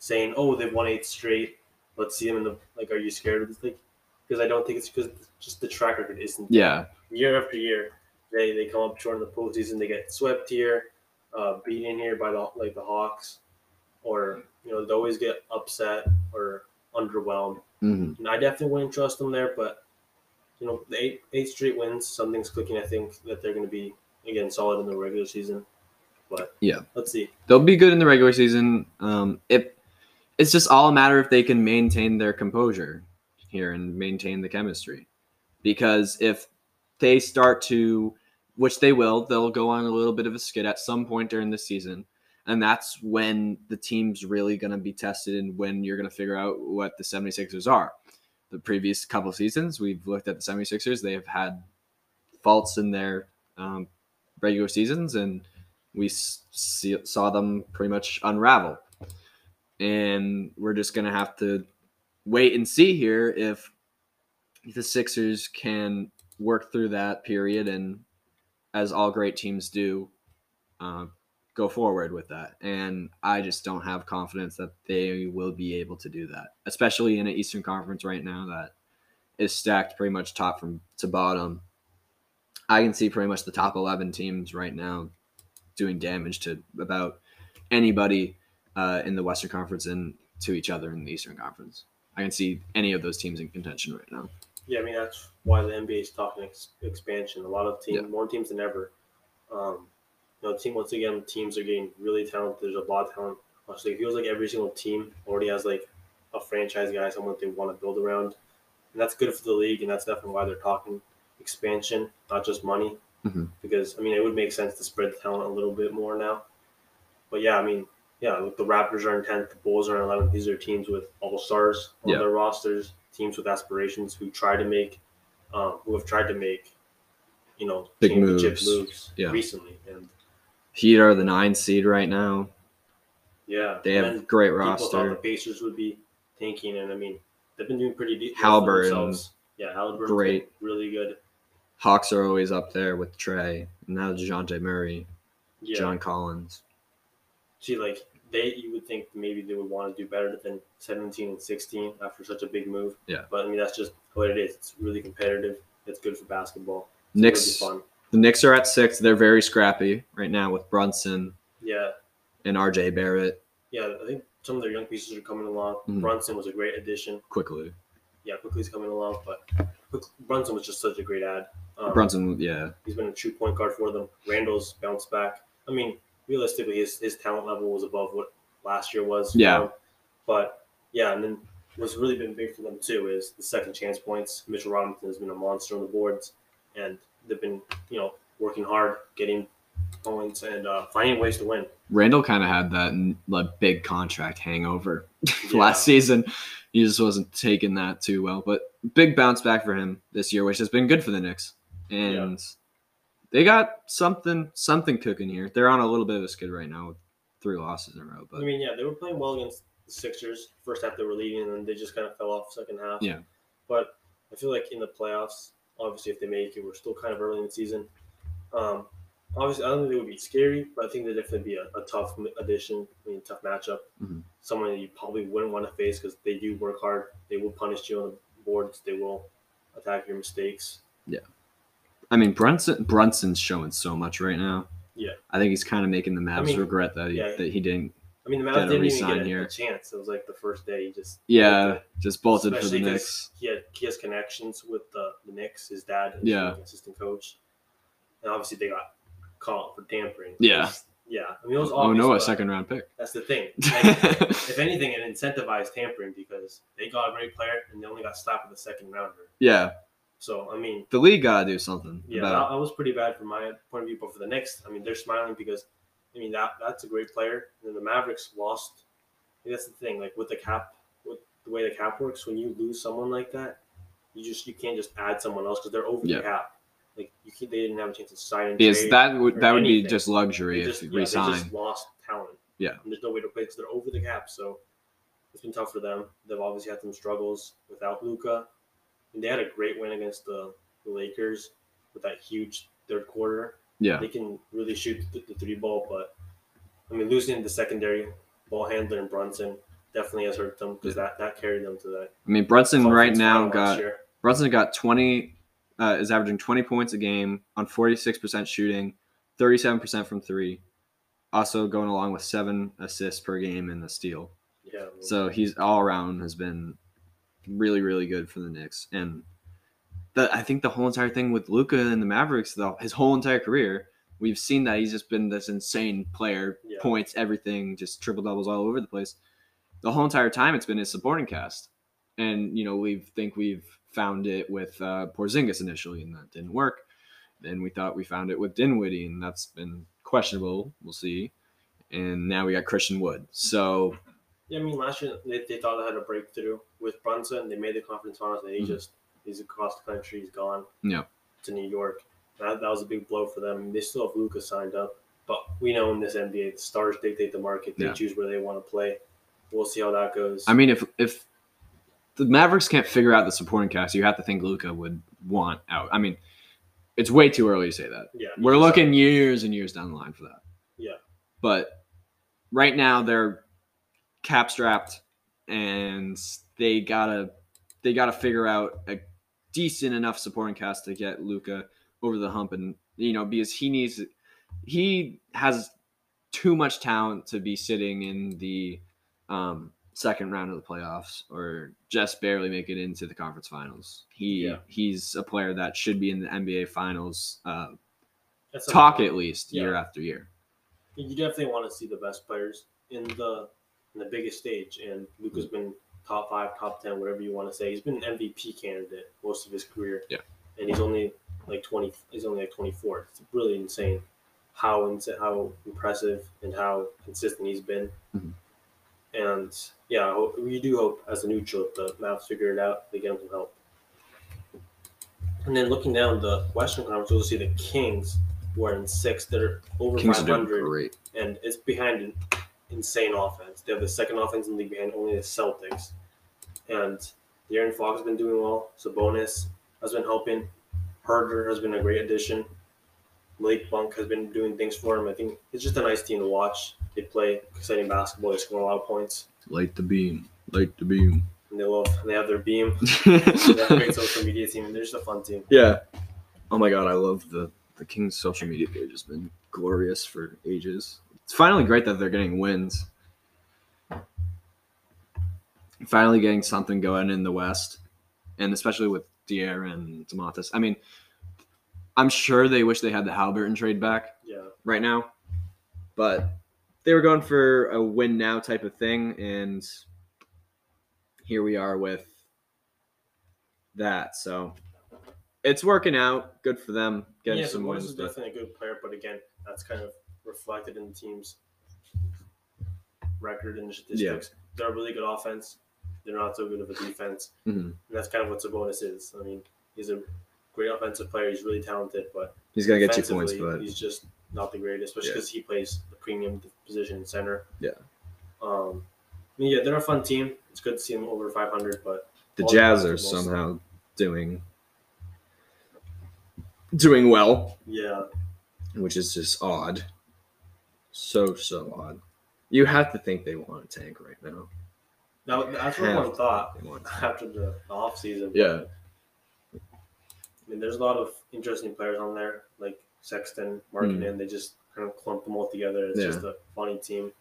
saying, "Oh, they've won eight straight. Let's see them in the like." Are you scared of this? Like, because I don't think it's because just the track record isn't. Yeah, Year after year, they they come up short in the postseason. They get swept here, uh, beaten here by the like the Hawks, or you know they always get upset or underwhelmed. hmm And I definitely wouldn't trust them there, but you know the eight eight straight wins, something's clicking. I think that they're going to be again solid in the regular season. But Yeah. let's see. they'll be good in the regular season. Um, it it's just all a matter if they can maintain their composure here and maintain the chemistry. Because if they start to, which they will, they'll go on a little bit of a skid at some point during the season. And that's when the team's really going to be tested and when you're going to figure out what the 76ers are. The previous couple seasons, we've looked at the 76ers. They have had faults in their um, regular seasons, and we see, saw them pretty much unravel. And we're just going to have to wait and see here if the Sixers can work through that period and, as all great teams do, uh, go forward with that. And I just don't have confidence that they will be able to do that, especially in an Eastern Conference right now that is stacked pretty much top from to bottom. I can see pretty much the top 11 teams right now doing damage to about anybody uh, in the Western Conference and to each other in the Eastern Conference. I can see any of those teams in contention right now. Yeah, I mean that's why the NBA is talking ex- expansion. A lot of teams, Yeah. more teams than ever. Um, you know, team once again, teams are getting really talented. There's a lot of talent. Honestly, it feels like every single team already has like a franchise guy, someone they want to build around, and that's good for the league. And that's definitely why they're talking expansion, not just money. Mhm. Because I mean, it would make sense to spread the talent a little bit more now. But yeah, I mean, yeah, look, the Raptors are in tenth, the Bulls are in eleventh. These are teams with all stars on Yeah. their rosters, teams with aspirations who try to make, um, who have tried to make, you know, Big moves. moves Yeah. recently, and Heat are the nine seed right now. yeah, They have a great thought the. Pacers would be tanking, and I mean, they've been doing pretty deep. Halliburton. yeah, Halliburton, Great. really good. Hawks are always up there with Trae. And now DeJounte Murray, Yeah, John Collins. see, like they, you would think maybe they would want to do better than seventeen and sixteen after such a big move. Yeah. but I mean that's just what it is. It's really competitive. It's good for basketball. It's Knicks, fun. the Knicks are at six. They're very scrappy right now with Brunson Yeah, and RJ Barrett yeah. I think some of their young pieces are coming along. Mhm. Brunson was a great addition. Quickley. Yeah, Quickley's coming along, but Brunson was just such a great ad. Um, Brunson, yeah. He's been a true point guard for them. Randle's bounced back. I mean, realistically, his, his talent level was above what last year was. Yeah. him. But yeah, and then what's really been big for them too is the second chance points. Mitchell Robinson has been a monster on the boards, and they've been you know working hard, getting points, and uh, finding ways to win. Randle kind of had that like big contract hangover Yeah. last season. He just wasn't taking that too well, but big bounce back for him this year, which has been good for the Knicks. And they got something something cooking here. They're on a little bit of a skid right now with three losses in a row, But I mean, yeah, they were playing well against the Sixers. First half they were leading, and then they just kind of fell off second half. Yeah. But I feel like in the playoffs, obviously, if they make it, we're still kind of early in the season. Um, obviously, I don't think they would be scary, but I think they'd definitely be a, a tough addition. I mean, tough matchup. Mhm. Someone that you probably wouldn't want to face because they do work hard. They will punish you on the boards. They will attack your mistakes. I mean Brunson Brunson's showing so much right now. Yeah. I think he's kind of making the Mavs mean, regret that he, yeah. that he didn't. I mean, the Mavs didn't even get a, here. a chance. It was like the first day he just Yeah, just bolted for the Knicks. He had he has connections with the, the Knicks. His dad is Yeah. an assistant coach, and obviously they got caught for tampering. Yeah. Yeah, I mean it was Oh no, a second round pick. That's the thing. Like, if anything, it incentivized tampering because they got a great player and they only got slapped with a second rounder. yeah, So I mean, the league gotta do something yeah, about. that, that was pretty bad from my point of view. But for the Knicks, I mean, they're smiling because I mean that that's a great player. And then the Mavericks lost. That's the thing. Like with the cap, with the way the cap works, when you lose someone like that, you just you can't just add someone else because they're over Yeah. the cap. Like you they didn't have a chance to sign trade. that would that would be just luxury They just, yeah, they resign. just lost talent. Yeah. And there's no way to play because they're over the cap. So it's been tough for them. They've obviously had some struggles without Luka. They had a great win against the, the Lakers with that huge third quarter. Yeah, They can really shoot the, the three ball, but I mean, losing the secondary ball handler and Brunson definitely has hurt them because that, that carried them to that. I mean Brunson right now got. Brunson got 20, uh, is averaging 20 points a game on 46% shooting, 37% from three. Also going along with seven assists per game and the steal. Yeah. So he's all around has been really, really good for the Knicks. And the, I think the whole entire thing with Luka and the Mavericks, though, his whole entire career, we've seen that he's just been this insane player, Yeah. points, everything, just triple doubles all over the place. The whole entire time, it's been his supporting cast, and you know we think we've found it with uh, Porzingis initially, and that didn't work. Then we thought we found it with Dinwiddie, and that's been questionable. We'll see. And now we got Christian Wood. So Yeah, I mean, last year they, they thought they had a breakthrough with Brunson. They made the conference finals, and he Mhm. just he's across the country. He's gone. Yeah. To New York. That, that was a big blow for them. They still have Luka signed up, but we know in this NBA, the stars dictate the market. They Yeah. choose where they want to play. We'll see how that goes. I mean, if if the Mavericks can't figure out the supporting cast, you have to think Luka would want out. I mean, it's way too early to say that. yeah, We're looking years and years down the line for that. Yeah. But right now they're cap strapped and they gotta they gotta figure out a decent enough supporting cast to get Luka over the hump and you know, because he needs he has too much talent to be sitting in the um second round of the playoffs or just barely make it into the conference finals. He Yeah. he's a player that should be in the NBA finals uh talk at least year after year. You definitely want to see the best players in the in the biggest stage, and Luka's been top five, top ten, whatever you want to say. He's been an MVP candidate most of his career. Yeah. and he's only like twenty. He's only like twenty four. It's really insane how ins- how impressive and how consistent he's been. Mhm. And yeah, I hope- we do hope as a neutral the Mavs figure it out, they get him some help. And then looking down the Western Conference, you'll see the Kings who are in sixth. They're over Kings are five doing hundred great. and it's behind insane offense. They have the second offense in the league behind only the Celtics. And De'Aaron Fox has been doing well. Sabonis has been helping. Huerter has been a great addition. Malik Monk has been doing things for him. I think it's just a nice team to watch. They play exciting basketball. They score a lot of points. Light the beam. Light the beam. And they love. And they have their beam. They have a great social media team. And they're just a fun team. yeah. Oh my god, I love the the Kings social media page has been glorious for ages. It's finally great that they're getting wins. Finally getting something going in the West. And especially with Dier and Domantas. I mean, I'm sure they wish they had the Halliburton trade back. Yeah. right now. But they were going for a win now type of thing, and here we are with that. So it's working out. Good for them. Getting yeah, some wins. is definitely a good player, but again, that's kind of reflected in the team's record and statistics. They're a really good offense. They're not so good of a defense, Mhm. and that's kind of what Sabonis is. I mean, he's a great offensive player. He's really talented, but He's gonna get two points, but he's just not the greatest, especially Yeah. because he plays the premium position in center. Yeah. Um. I mean, yeah, they're a fun team. It's good to see them over 500, but the Jazz are somehow doing doing well, yeah, which is just odd. So so odd. You have to think they want a tank right now. now that's what one thought after the off season. Yeah. I mean, there's a lot of interesting players on there, like Sexton, Markkanen. They just kind of clump them all together. It's. Yeah. just a funny team.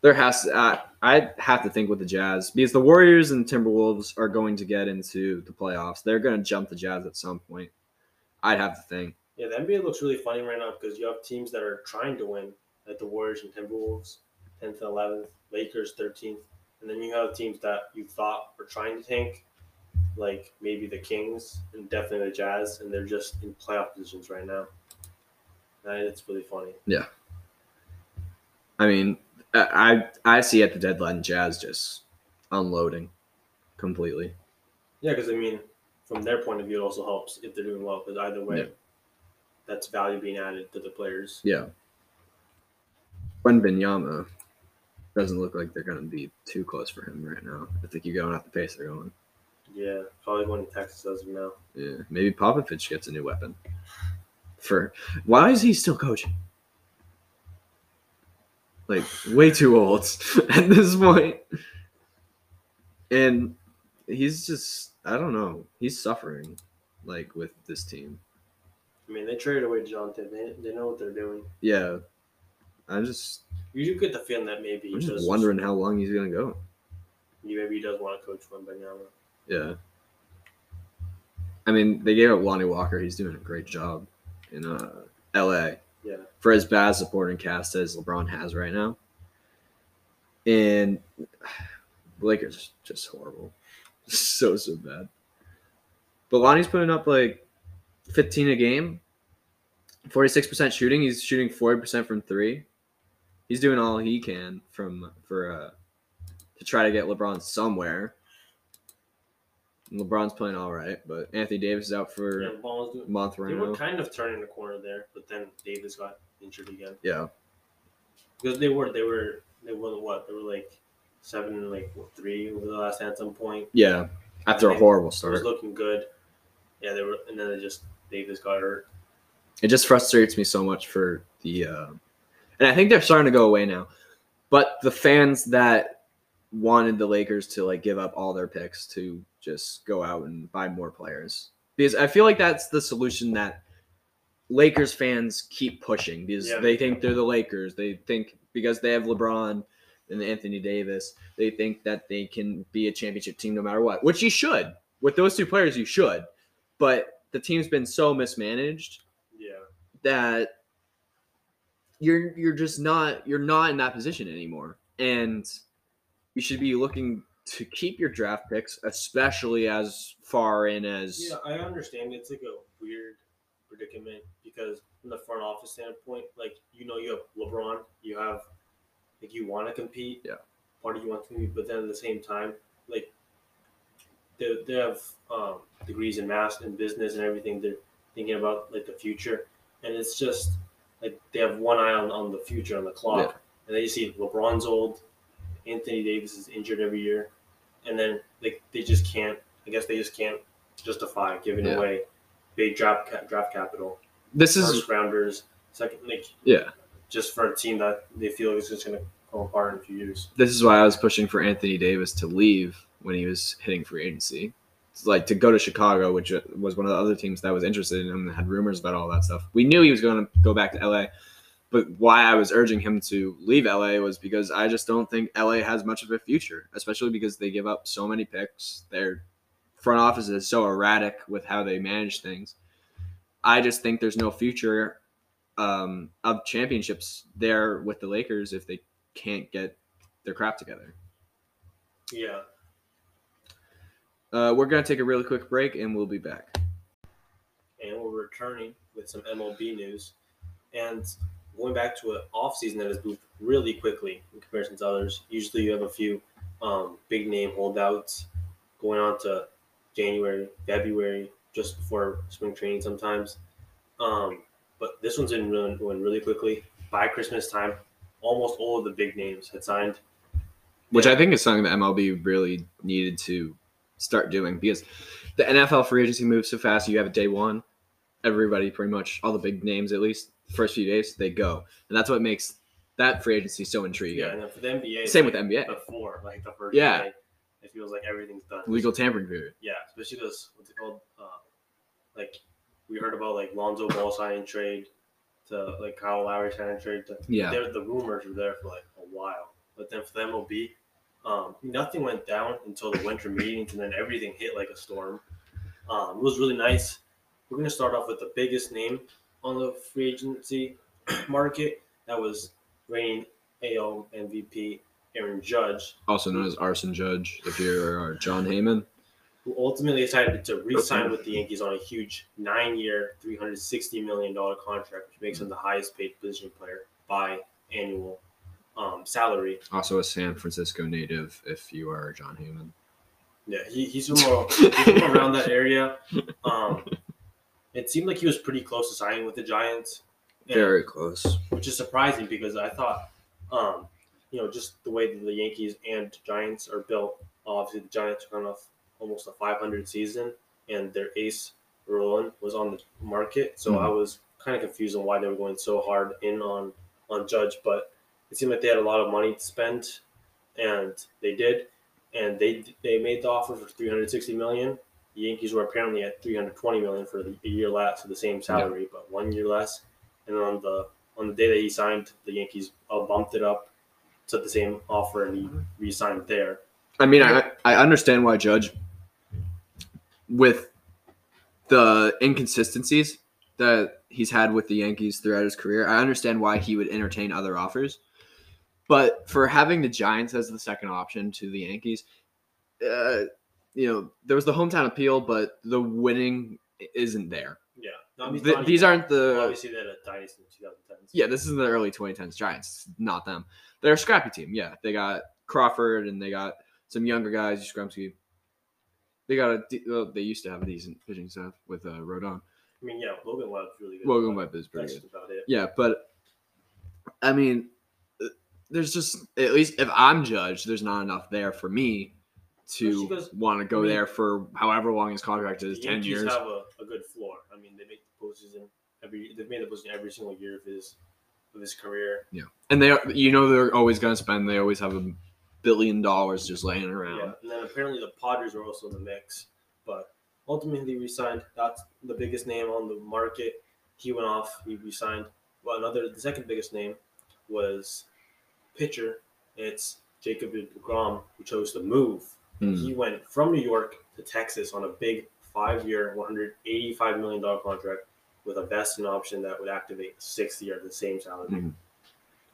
There has to, uh, I have to think with the Jazz because the Warriors and Timberwolves are going to get into the playoffs. They're going to jump the Jazz at some point. I'd have to think. Yeah, the NBA looks really funny right now because you have teams that are trying to win, like the Warriors and Timberwolves, tenth and eleventh, Lakers thirteenth, and then you have teams that you thought were trying to tank, like maybe the Kings and definitely the Jazz, and they're just in playoff positions right now. And it's really funny. Yeah. I mean, I I I see at the deadline Jazz just unloading completely. Yeah, because I mean, from their point of view, it also helps if they're doing well. Because either way, Yeah. That's value being added to the players. Yeah. Wembanyama doesn't look like they're going to be too close for him right now. I think you're going at the pace they're going. Yeah, probably going to Texas as of now. Yeah, maybe Popovich gets a new weapon. For why is he still coaching? Like way too old at this point. And he's just I don't know. He's suffering like with this team. I mean, they traded away Dejounte. They, they know what they're doing. Yeah. I'm just You do get the feeling that maybe I'm just wondering how long he's gonna go. maybe he does want to coach one Wembanyama. Yeah. I mean, they gave up Lonnie Walker. He's doing a great job in uh, LA. Yeah. For as bad supporting cast as LeBron has right now. And the Lakers just horrible. So, so bad. But Lonnie's putting up like 15 a game, 46% shooting. He's shooting 40% from three. He's doing all he can from for uh to try to get LeBron somewhere. LeBron's playing all right, but Anthony Davis is out for Yeah, was a doing. month right They were now. kind of turning the corner there, but then Davis got injured again. Yeah, Because they were, they were, they were what? They were like seven and like what, three over the last at some point. yeah. After a horrible It was looking good. Yeah, they were, and then they just Davis got hurt. it just frustrates me so much for the, uh, and I think they're starting to go away now. But the fans that wanted the Lakers to like give up all their picks to just go out and buy more players, because I feel like that's the solution that Lakers fans keep pushing because Yeah. they think they're the Lakers. They think because they have LeBron and Anthony Davis, they think that they can be a championship team no matter what, which you should. With those two players, you should. But the team's been so mismanaged Yeah, that you're you're just not you're not in that position anymore. And you should be looking to keep your draft picks, especially as far in as yeah, I understand. It's like a weird predicament because from the front office standpoint, like you know, you have LeBron, you have like you want to compete. Yeah. Part of you want to compete, but then at the same time, like they, they have um, degrees in math and business and everything. They're thinking about like the future, and it's just like they have one eye on, on the future on the clock, Yeah. and then you see LeBron's old, Anthony Davis is injured every year, and then like they just can't. I guess they just can't justify giving Yeah. away big draft ca- draft capital, this is first rounders, second like yeah. just for a team that they feel is just going to fall apart in a few years. This is why I was pushing for Anthony Davis to leave when he was hitting free agency. Like to go to Chicago, which uh, was one of the other teams that was interested in him and had rumors about all that stuff. We knew he was going to go back to LA, but why I was urging him to leave LA was because I just don't think LA has much of a future, especially because they give up so many picks. Their front office is so erratic with how they manage things. I just think there's no future um, of championships there with the Lakers if they can't get their crap together. Yeah. Uh, we're gonna take a really quick break and we'll be back. And we're returning with some MLB news. And going back to an off season that has moved really quickly in comparison to others. Usually you have a few um, big name holdouts going on to January, February, just before spring training sometimes. Um, but this one's been really, going really quickly. By Christmas time, almost all of the big names had signed. Which I think is something that MLB really needed to start doing because the NFL free agency moves so fast. You have it day one, everybody pretty much all the big names at least first few days they go, and that's what makes that free agency so intriguing. Yeah, and for the NBA, Same with like NBA. Before, like the first Yeah. day, it feels like everything's done. Legal tampering period. Yeah, especially those what's it called? Uh, like we heard about like Lonzo Ball signing trade to like Kyle Lowry signing trade to Yeah, there the rumors were there for like a while. But then for the MLB, um, nothing went down until the winter meetings and then everything hit like a storm. Um, it was really nice. We're gonna start off with the biggest name on the free agency market. That was reigning AL MVP Aaron Judge, Also known as Arson Judge, if you're uh, Jon Heyman. who ultimately decided to re-sign with the Yankees on a huge nine-year, three hundred sixty million dollar contract, which makes him the highest-paid position player by annual um, salary. Also a San Francisco native, if you are Jon Heyman. Yeah, he, he's from, uh, he's around that area. Um, it seemed like he was pretty close to signing with the Giants. and- Very close. which is surprising because I thought, um, you know, just the way that the Yankees and Giants are built. Obviously, the Giants are coming off almost a 500 season, and their ace Rodon was on the market. So Mhm. I was kind of confused on why they were going so hard in on on Judge, but it seemed like they had a lot of money to spend, and they did, and they they made the offer for 360 million. The Yankees were apparently at 320 million for the a year less, for the same salary, but one year less. And on the on the day that he signed, the Yankees uh, bumped it up to the same offer, and he re-signed there. I mean, I, I understand why Judge, with the inconsistencies that he's had with the Yankees throughout his career, I understand why he would entertain other offers. But for having the Giants as the second option to the Yankees, uh, you know, there was the hometown appeal, but the winning isn't there. Yeah, no, I mean, Th- not these even- aren't the obviously they're a dynasty in 2010s. yeah, this is the early 2010s Giants, not them. They're a scrappy team. Yeah, they got Crawford and they got some younger guys, Skrumsky. They got a. Well, they used to have a decent pitching staff with uh, Rodon. I mean, yeah, Logan Webb's really good. Logan Webb is pretty That's good. about it. Yeah, but I mean, there's just at least if I'm judged, there's not enough there for me to want to go I mean, there for however long his contract is, ten Yankees years. have a, a good floor. I mean, they make the postseason every. They've made the postseason every single year of his of his career. Yeah, and they, are, you know, they're always going to spend. They always have a billion dollars just laying around. Yeah, and then apparently the Padres are also in the mix, but ultimately resigned. That's the biggest name on the market. He went off. He resigned. Well, another the second biggest name was pitcher. It's Jacob Degrom, who chose to move. Hmm. He went from New York to Texas on a big five-year, one hundred eighty-five million dollar contract with a vesting option that would activate the sixth year at the same salary. Mhm.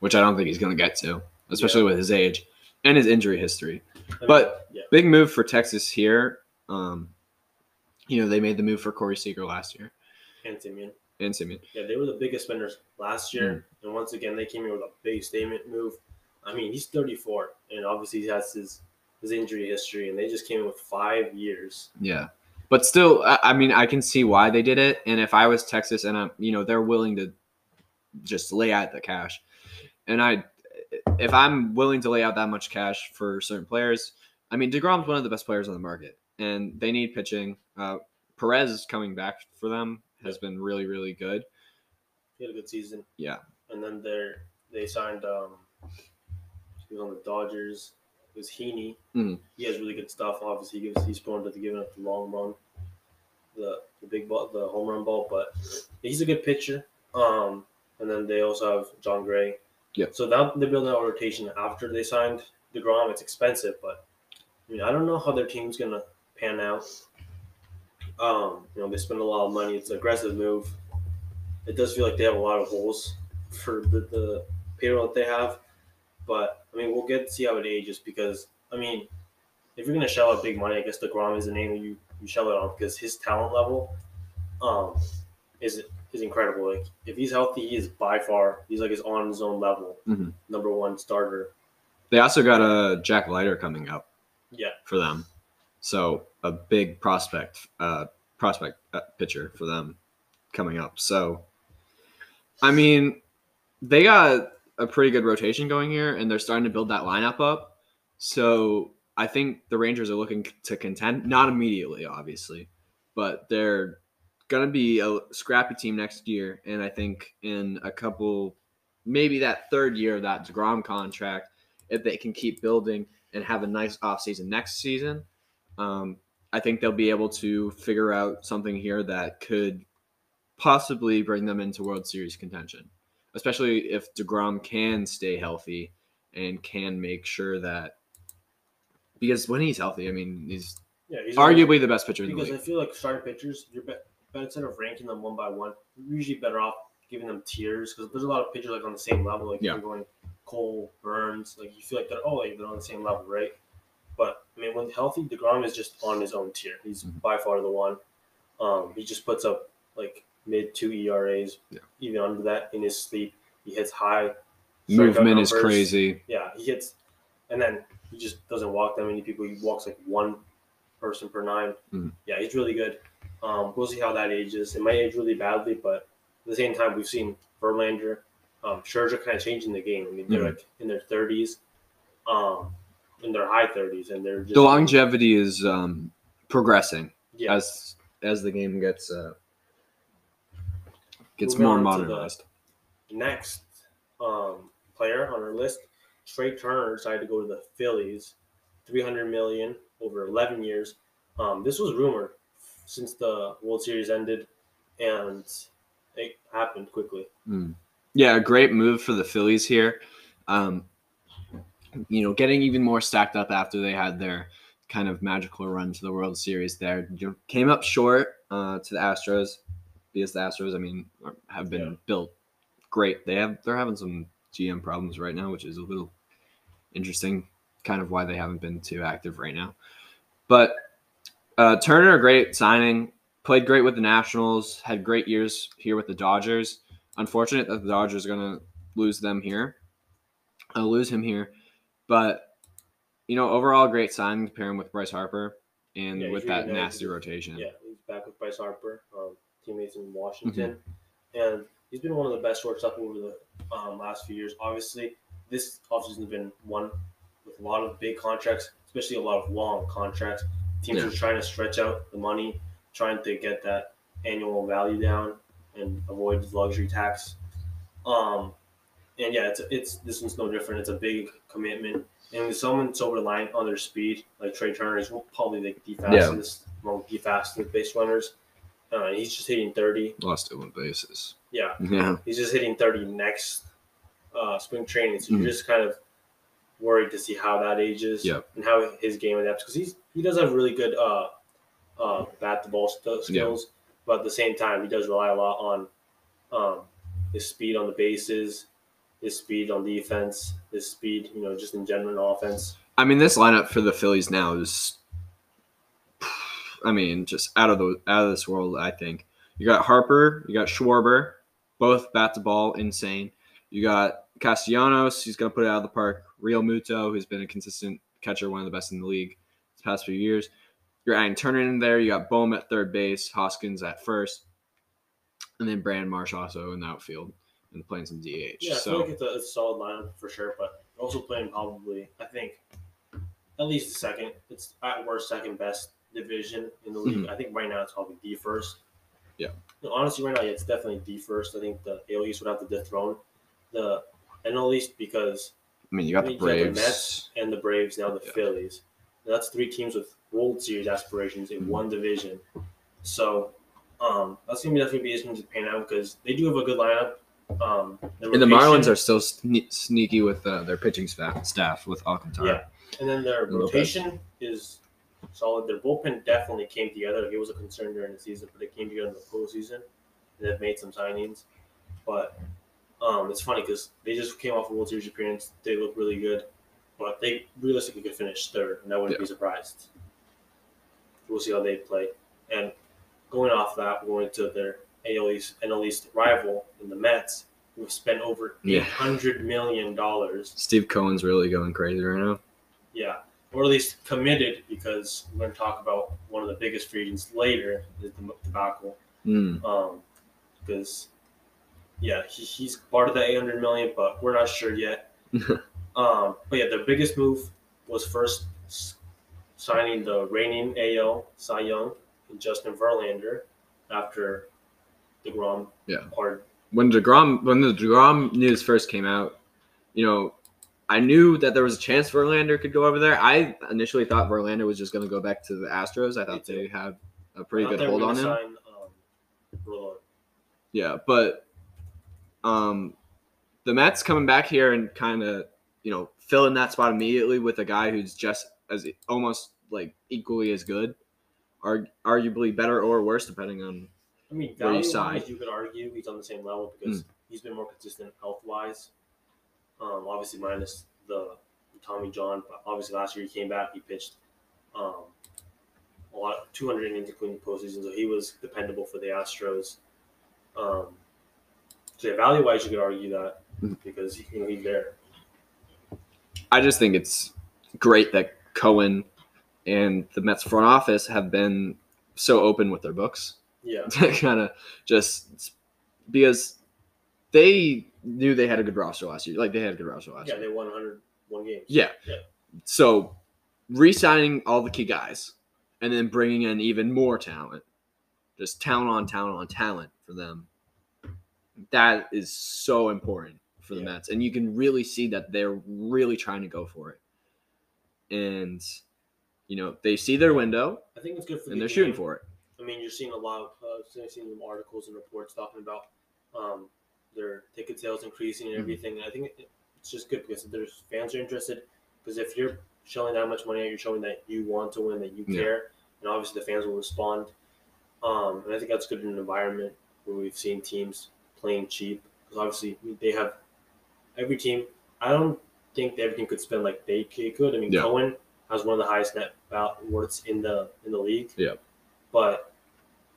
which I don't think he's going to get to, especially with his age and his injury history. I mean, But- yeah, Big move for Texas here. Um, you know, they made the move for Corey Seager last year and Semien. and Semien. Yeah, they were the biggest spenders last year, Hmm. and once again they came in with a big statement move. I mean, he's 34, and obviously he has his his injury history, and they just came in with five years. Yeah. But still, I, I mean, I can see why they did it. And if I was Texas and I'm, you know, they're willing to just lay out the cash. And I, if I'm willing to lay out that much cash for certain players, I mean, DeGrom's one of the best players on the market and they need pitching. Uh, Perez coming back for them has been really, really good. He had a good season. Yeah. and then they they signed. um He was on the Dodgers. It was Heaney. Mhm. He has really good stuff. Obviously, he gives he's prone to the giving up the long run, the the big ball, the home run ball. But he's a good pitcher. Um, and then they also have Jon Gray. Yeah. So now they build building out a rotation after they signed Degrom. It's expensive, but I mean, I don't know how their team's gonna pan out. Um, you know, they spend a lot of money. It's an aggressive move. It does feel like they have a lot of holes for the, the payroll that they have. But I mean, we'll get to see how it ages because I mean, if you're gonna shell out big money, I guess Degrom is the name you you shell it on because his talent level, um, is is incredible. Like if he's healthy, he is by far he's like his on his own level, Mhm. number one starter. They also got a Jack Leiter coming up Yeah, for them. So a big prospect, uh, prospect uh, pitcher for them coming up. So, I mean, they got a pretty good rotation going here, and they're starting to build that lineup up. So I think the Rangers are looking to contend, not immediately, obviously, but they're gonna be a scrappy team next year, and I think in a couple, maybe that third year of that Degrom contract, if they can keep building and have a nice offseason next season, um, I think they'll be able to figure out something here that could possibly bring them into World Series contention, especially if DeGrom can stay healthy and can make sure that because when he's healthy, I mean, he's yeah. He's arguably the best pitcher in the because I feel like starting pitchers, you're better bet instead of ranking them one by one, you're usually better off giving them tiers because there's a lot of pitchers like on the same level. Like Yeah. you're going Cole, Burns, like you feel like they're oh like they're on the same level, right? But I mean, when healthy, Degrom is just on his own tier. He's Mhm. by far the one. Um, he just puts up like mid two ERAs, Yeah. even under that in his sleep. He hits high. Movement is crazy. Yeah, he hits, and then he just doesn't walk that many people. He walks like one person per 9 Mhm. Yeah, he's really good. Um, we'll see how that ages. It might age really badly, but at the same time, we've seen Verlander, um, Scherzer kind of changing the game. I mean, they're Mhm. like in their thirties, um, in their high thirties, and they're just The longevity is um, progressing Yeah, as as the game gets uh, gets Moving more on to the- modernized. next um, player on our list, Trea Turner decided to go to the Phillies, three hundred million over eleven years. Um, this was rumored since the World Series ended, and it happened quickly. Mm. Yeah, a great move for the Phillies here. Um, you know, getting even more stacked up after they had their kind of magical run to the World Series there. You know, came up short uh, to the Astros because the Astros, I mean, have been Yeah. built great. They have they're having some GM problems right now, which is a little interesting. Kind of why they haven't been too active right now. But uh, Turner, a great signing. Played great with the Nationals. Had great years here with the Dodgers. Unfortunate that the Dodgers are going to lose them here. I'll lose him here, but you know, overall, great signing to pair him with Bryce Harper and Yeah, with that nasty rotation. Yeah, he's back with Bryce Harper, um, teammates in Washington, and he's been one of the best shortstop over the um, last few years. Obviously, this offseason has been one with a lot of big contracts, especially a lot of long contracts. Teams Yeah. are trying to stretch out the money, trying to get that annual value down and avoid luxury tax. Um, and yeah, it's it's this one's no different. It's a big commitment, and with someone so reliant on their speed, like Trea Turner, is probably like the Yeah. fastest among the fastest base runners. Uh, he's just hitting thirty. Lost to one bases. Yeah, Yeah, he's just hitting thirty next uh, spring training. So Mhm. you're just kind of worried to see how that ages Yep. and how his game adapts because he's he does have really good uh, uh, bat the ball skills, but at the same time he does rely a lot on um, his speed on the bases, his speed on defense, his speed you know just in general offense. I mean, this lineup for the Phillies now is, I mean, just out of the out of this world. I think you got Harper, you got Schwarber, both bat to ball insane. You got Castellanos, he's gonna put it out of the park. Realmuto, who's been a consistent catcher, one of the best in the league this past few years. You're adding Turner in there. You got Bohm at third base, Hoskins at first, and then Brand Marsh also in the outfield and playing some DH. Yeah, I so feel like it's a, it's a solid lineup for sure, but also playing probably I think at least the second. It's at worst second best division in the league. I think right now it's probably D first. Mm-hmm. Yeah. No, honestly, right now yeah, it's definitely D first. I think the AL East would have to dethrone the NL East because I mean, you got I the mean, you got the Mets and the Braves now the Yeah. Phillies. And that's three teams with World Series aspirations in Mhm. one division. So um, that's gonna be definitely be interesting to pan out because they do have a good lineup. Um, And the Marlins are still sne- sneaky with uh, their pitching staff, staff with Alcantara. Yeah. And then their rotation is solid. Their bullpen definitely came together. It was a concern during the season, but it came together in the postseason. They've made some signings. But um, it's funny because they just came off a World Series appearance. They look really good. But they realistically could finish third, and I wouldn't Yeah. be surprised. We'll see how they play. And going off that, we're going to their AL East, NL East rival in the Mets, who have spent over Yeah. $800 million Steve Cohen's really going crazy right now. yeah, or at least committed because we're going to talk about one of the biggest free agents later, is the debacle. Mm. Um, because yeah, he, he's part of the 800 million, but we're not sure yet. um, but yeah, the biggest move was first signing the reigning AL Cy Young and Justin Verlander after Degrom Yeah. When Degrom, when the Degrom news first came out, you know, I knew that there was a chance Verlander could go over there. I initially thought Verlander was just going to go back to the Astros. I thought they had a pretty good thought they were hold on him. Sign, um, Yeah, but um, the Mets coming back here and kind of you know filling that spot immediately with a guy who's just as almost like equally as good, are arguably better or worse depending on I mean, where you side. you could argue he's on the same level because he's been more consistent health wise. Um, obviously minus the Tommy John, but obviously last year he came back, he pitched um, a lot, 200 innings including postseason, so he was dependable for the Astros. Um, so yeah, value wise, you could argue that Mhm. because you know he's there. I just think it's great that Cohen and the Mets front office have been so open with their books Yeah, to kind of just because they knew they had a good roster last year. Like they had a good roster last yeah, year. Yeah, they won 101 games. Yeah. Yeah. So re-signing all the key guys and then bringing in even more talent, just talent on talent on talent for them. That is so important for the Yeah. Mets, and you can really see that they're really trying to go for it. And you know they see their window I think it's good for and the they're shooting for it. I mean, you're seeing a lot of uh, seeing some articles and reports talking about um, their ticket sales increasing and Mhm. everything. I think it's just good because there's fans are interested. Because if you're showing that much money, you're showing that you want to win, that you Yeah. care, and obviously the fans will respond. Um, and I think that's good in an environment where we've seen teams playing cheap. Because obviously they have every team. I don't think every team could spend like they could. I mean, Yeah. Cohen has one of the highest net worths in the in the league. Yeah. But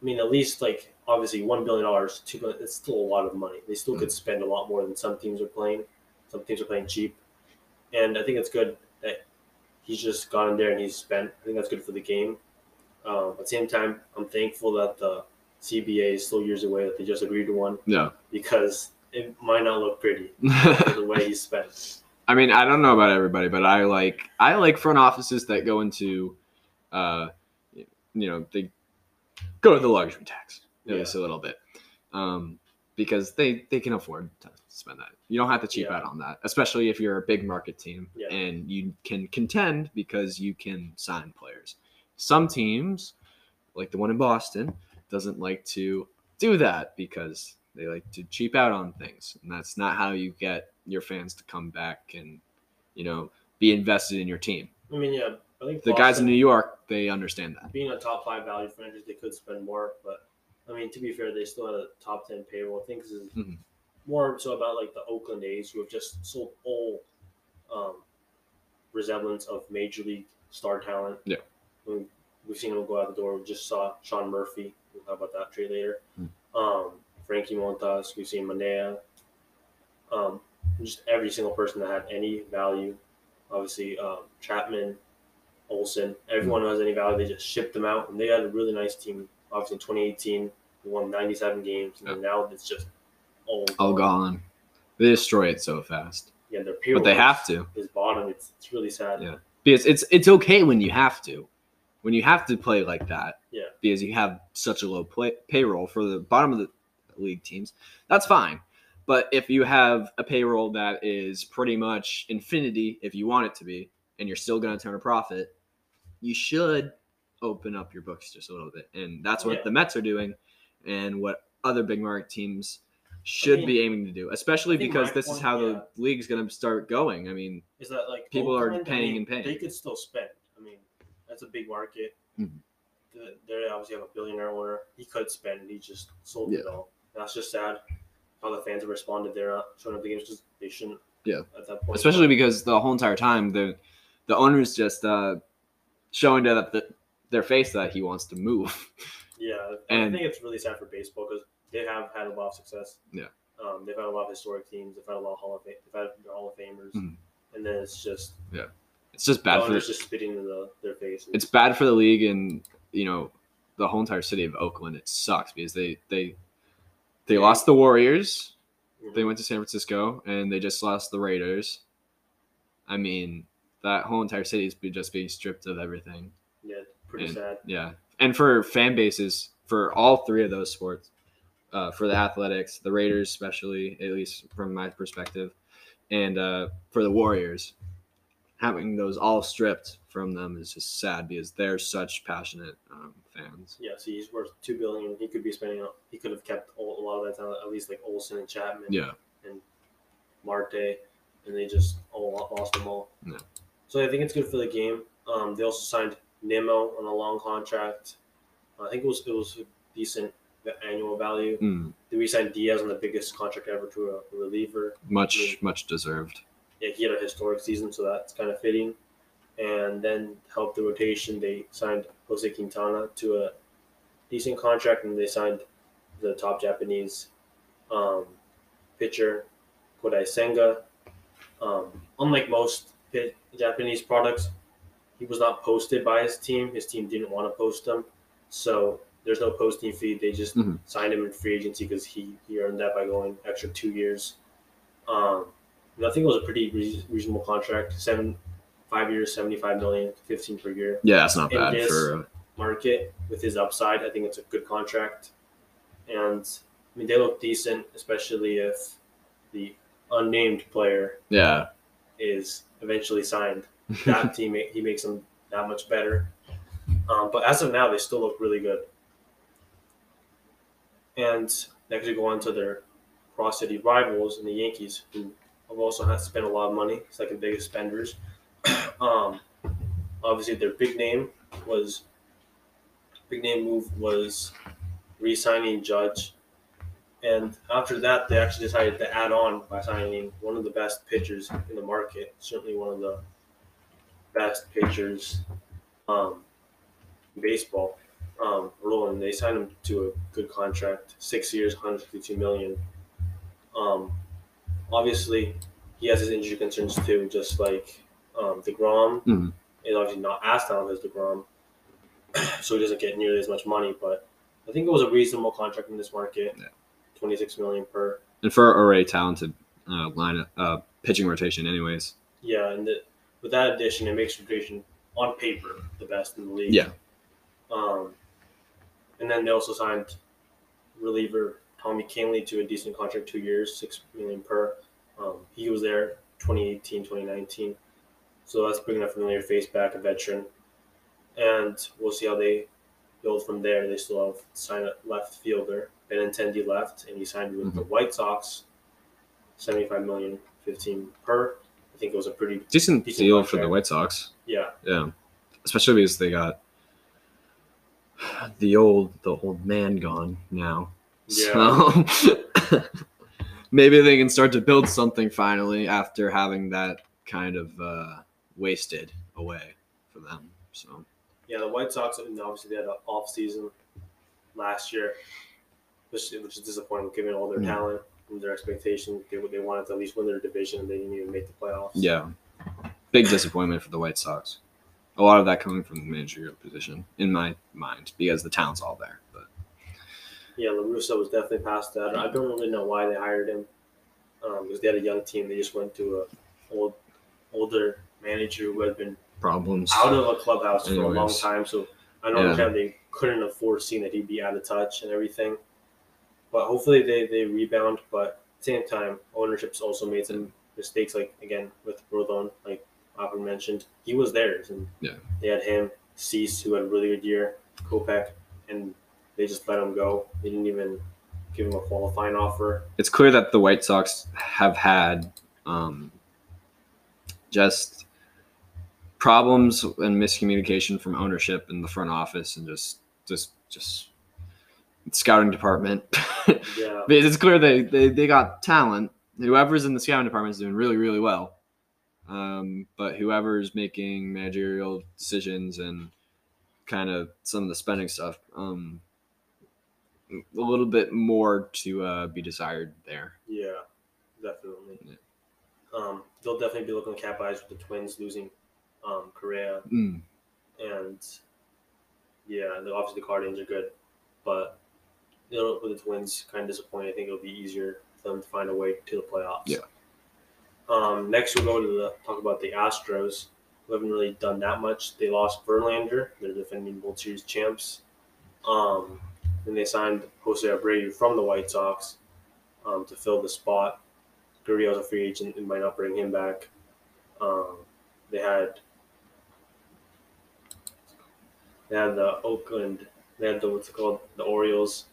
I mean, at least like obviously one billion dollars, two billion. It's still a lot of money. They still could spend a lot more than some teams are playing. Some teams are playing cheap, and I think it's good that he's just gone in there and he's spent. I think that's good for the game. Um, at the same time, I'm thankful that the CBA is still years away. That they just agreed to one Yeah. because it might not look pretty the way he spent. I mean, I don't know about everybody, but I like I like front offices that go into, uh, you know, they go to the luxury tax Yeah. least a little bit, um, because they they can afford to spend that. You don't have to cheap Yeah. out on that, especially if you're a big market team Yeah. and you can contend because you can sign players. Some teams, like the one in Boston, doesn't like to do that because they like to cheap out on things, and that's not how you get your fans to come back and you know be invested in your team. I mean, yeah, I think The guys in New York, they understand that. being a top five value franchise, they could spend more. But I mean, to be fair, they still had a top ten payroll. I think this is Mhm. more so about like the Oakland A's, who have just sold all um, resemblance of major league star talent. Yeah. I mean, we've seen them go out the door. We just saw Sean Murphy. We'll talk about that trade later. Mm. Um, Frankie Montas. We've seen Manea. Um, just every single person that had any value. Obviously, um, Chapman, Olson, everyone who has any value, they just shipped them out, and they had a really nice team. Obviously, in 2018, they won 97 games, and now it's just all All gone. They destroy it so fast, Yeah, their payroll but they have to is bottom. It's it's really sad. Yeah. because it's it's okay when you have to, when you have to play like that. Yeah. Because you have such a low play, payroll for the bottom of the league teams. That's fine. But if you have a payroll that is pretty much infinity, if you want it to be, and you're still going to turn a profit, you should open up your books just a little bit. And that's what Yeah. the Mets are doing, and what other big market teams should mean, be aiming to do, especially because this is point- how yeah. the league's going to start going. I mean, Is that like People are I paying mean, and paying. They could still spend. I mean, that's a big market. Mhm. They obviously have a billionaire owner. He could spend. He just sold it all. That's just sad. How the fans have responded. They're not showing up the games because they shouldn't. Yeah. At that point, especially because the whole entire time the the owner's just uh, showing to the, their face that he wants to move. Yeah, And- I think it's really sad for baseball because they have had a lot of success. Yeah. Um, they've had a lot of historic teams. They've had a lot of Hall of Fame. They've had Hall of Famers, Mhm. and then it's just yeah, It's just bad for the, just spitting in the, their face. it's bad for the league and you know the whole entire city of Oakland. It sucks because they they they lost the Warriors. Mhm. They went to San Francisco and they just lost the Raiders. I mean, that whole entire city is just being stripped of everything. Pretty and- sad. Yeah, and for fan bases for all three of those sports, uh, for the Athletics, the Raiders, especially at least from my perspective, and uh, for the Warriors, having those all stripped from them is just sad because they're such passionate um, fans. Yeah, so he's worth two billion. He could be spending. He could have kept a lot of that talent, at least like Olson and Chapman, Yeah, And Marte, and they just all lost them all. Yeah. So I think it's good for the game. Um, they also signed Nimmo on a long contract. I think it was it was a decent the annual value. Mm, They re-signed Diaz on the biggest contract ever to a reliever. much much deserved. Yeah, he had a historic season, so that's kind of fitting. And then to help the rotation, they signed Jose Quintana to a decent contract, and they signed the top Japanese um, pitcher Kodai Senga. Um, unlike most Japanese products, he was not posted by his team. His team didn't want to post him, so there's no posting fee. They just Mhm. signed him in free agency because he, he earned that by going extra two years. Um, I think it was a pretty rea- reasonable contract. Seven, five years, seventy-five million, fifteen per year Yeah, that's not In bad this- for. Uh, market with his upside. I think it's a good contract, and I mean they look decent, especially if the unnamed player yeah, is eventually signed. That team he makes them that much better. Um, but as of now, they still look really good. And next we go on to their cross city rivals and the Yankees, who have also had to spend a lot of money, second biggest spenders. um, obviously, their big name was big name move was re-signing Judge, and after that, they actually decided to add on by signing one of the best pitchers in the market, certainly one of the best pitchers um, in baseball. Um, Rodon, they signed him to a good contract, six years, 152 million. Um, obviously, he has his injury concerns too, just like um, Degrom Mhm. is obviously not as talented as Degrom, so he doesn't get nearly as much money. But I think it was a reasonable contract in this market, Yeah. 26 million per. and for a already talented uh, line uh, pitching rotation, anyways. Yeah, and the, with that addition, it makes rotation on paper the best in the league. Yeah. Um, and then they also signed reliever Tommy Kahnle to a decent contract, two years, six million per. Um, he was there 2018, 2019. So that's bringing a familiar face back, a veteran. And we'll see how they build from there. They still have signed a left fielder. Benintendi left, and he signed with the White Sox, 75 million, 15 per. I think it was a pretty Decent, Decent deal for the. White Sox. yeah Yeah, especially because they got the old the old man gone now. Yeah. So maybe they can start to build something finally after having that kind of uh, wasted away for them. So Yeah, the White Sox, and obviously they had an off season last year, which, which is disappointing given all their Mm. talent their expectations. They, they wanted to at least win their division, and they didn't even make the playoffs. yeah, big disappointment for the White Sox. A lot of that coming from the managerial position, in my mind, because the talent's all there. But Yeah, La Russa was definitely past that. I don't really know why they hired him um, because they had a young team. They just went to a old, older manager who had been problems. out of a clubhouse for a long time. So I don't Yeah. they couldn't have foreseen that he'd be out of touch and everything. But hopefully they, they rebound. But at the same time, ownership's also made some mistakes. Like again with Rodon, like Alvin mentioned, he was theirs, and Yeah. they had him, Cease, who had a really good year, Kopech, and they just let him go. They didn't even give him a qualifying offer. it's clear that the White Sox have had um, just problems and miscommunication from ownership in the front office and just just just scouting department. Yeah, it's clear they, they they got talent. Whoever's in the scouting department is doing really really well. Um, but whoever's making managerial decisions and kind of some of the spending stuff, um, a little bit more to uh, be desired there. yeah, definitely. Yeah. Um, they'll definitely be looking at cap eyes with the Twins losing um, Correa Mm. and yeah, and obviously the Guardians are good, but you know, with the Twins, kind of disappointing. I think it'll be easier for them to find a way to the playoffs. Yeah. Um, next, we'll go to the talk about the Astros, who haven't really done that much. They lost Verlander, they're defending World Series champs. Um, and they signed Jose Abreu from the White Sox um, to fill the spot. Gurriel's a free agent and might not bring him back. Um, they had they had the Oakland, they had the what's it called, the Orioles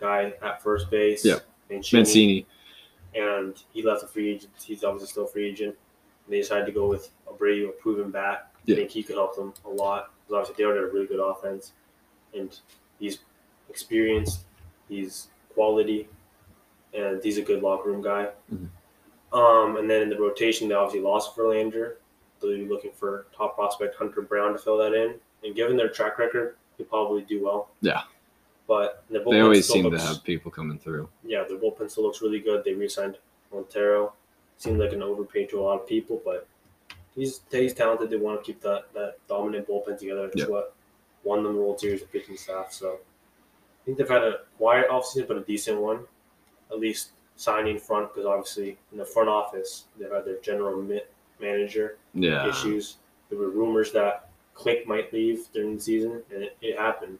guy at first base. Yeah. Mancini, Mancini. and he left a free agent. He's obviously still a free agent. And they decided to go with Abreu, a proven bat. Yeah. I think he could help them a lot because obviously they already have a really good offense, and he's experienced, He's quality, and he's a good locker room guy. Mhm. Um, and then in the rotation, they obviously lost Verlander. They'll be looking for top prospect Hunter Brown to fill that in. And given their track record, he'll probably do well. Yeah. But the They always seem to have people coming through. yeah, their bullpen still looks really good. They re-signed Montero. Seemed like an overpay to a lot of people, but he's he's talented. They want to keep that that dominant bullpen together. That's Yeah. what won them the World Series with pitching staff. So I think they've had a quiet offseason, but a decent one. At least signing front, because obviously in the front office they've had their general ma- manager Yeah. issues. There were rumors that Click might leave during the season, and it, it happened.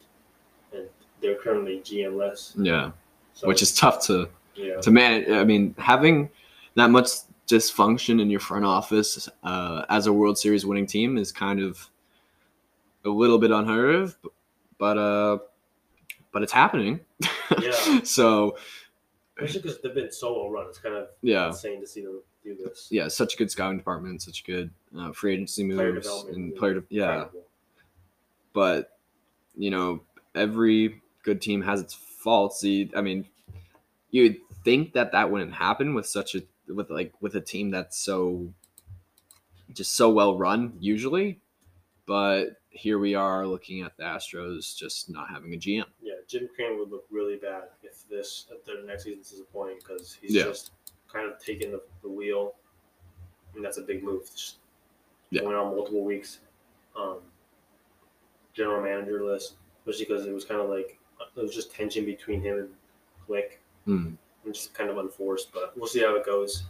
They're currently GMless. Yeah. So, Which is tough to yeah. to manage. I mean, having that much dysfunction in your front office uh, as a World Series winning team is kind of a little bit unheard of, but uh, but it's happening. Yeah. so Especially because they've been so well run. It's kind of yeah, insane to see them do this. yeah, such a good scouting department, such good uh, free agency moves development and player. De- yeah, Incredible. but you know, every good team has its faults. You, I mean, you'd think that that wouldn't happen with such a with like with a team that's so just so well run usually, but here we are looking at the Astros just not having a GM. Yeah, Jim Crane would look really bad if this if their next season's disappointing because he's Yeah. just kind of taking the, the wheel, and that's a big move. Just Yeah. going on multiple weeks. Um, general manager list, especially because it was kind of like there was just tension between him and Click, Hmm. and just kind of unforced. But we'll see how it goes.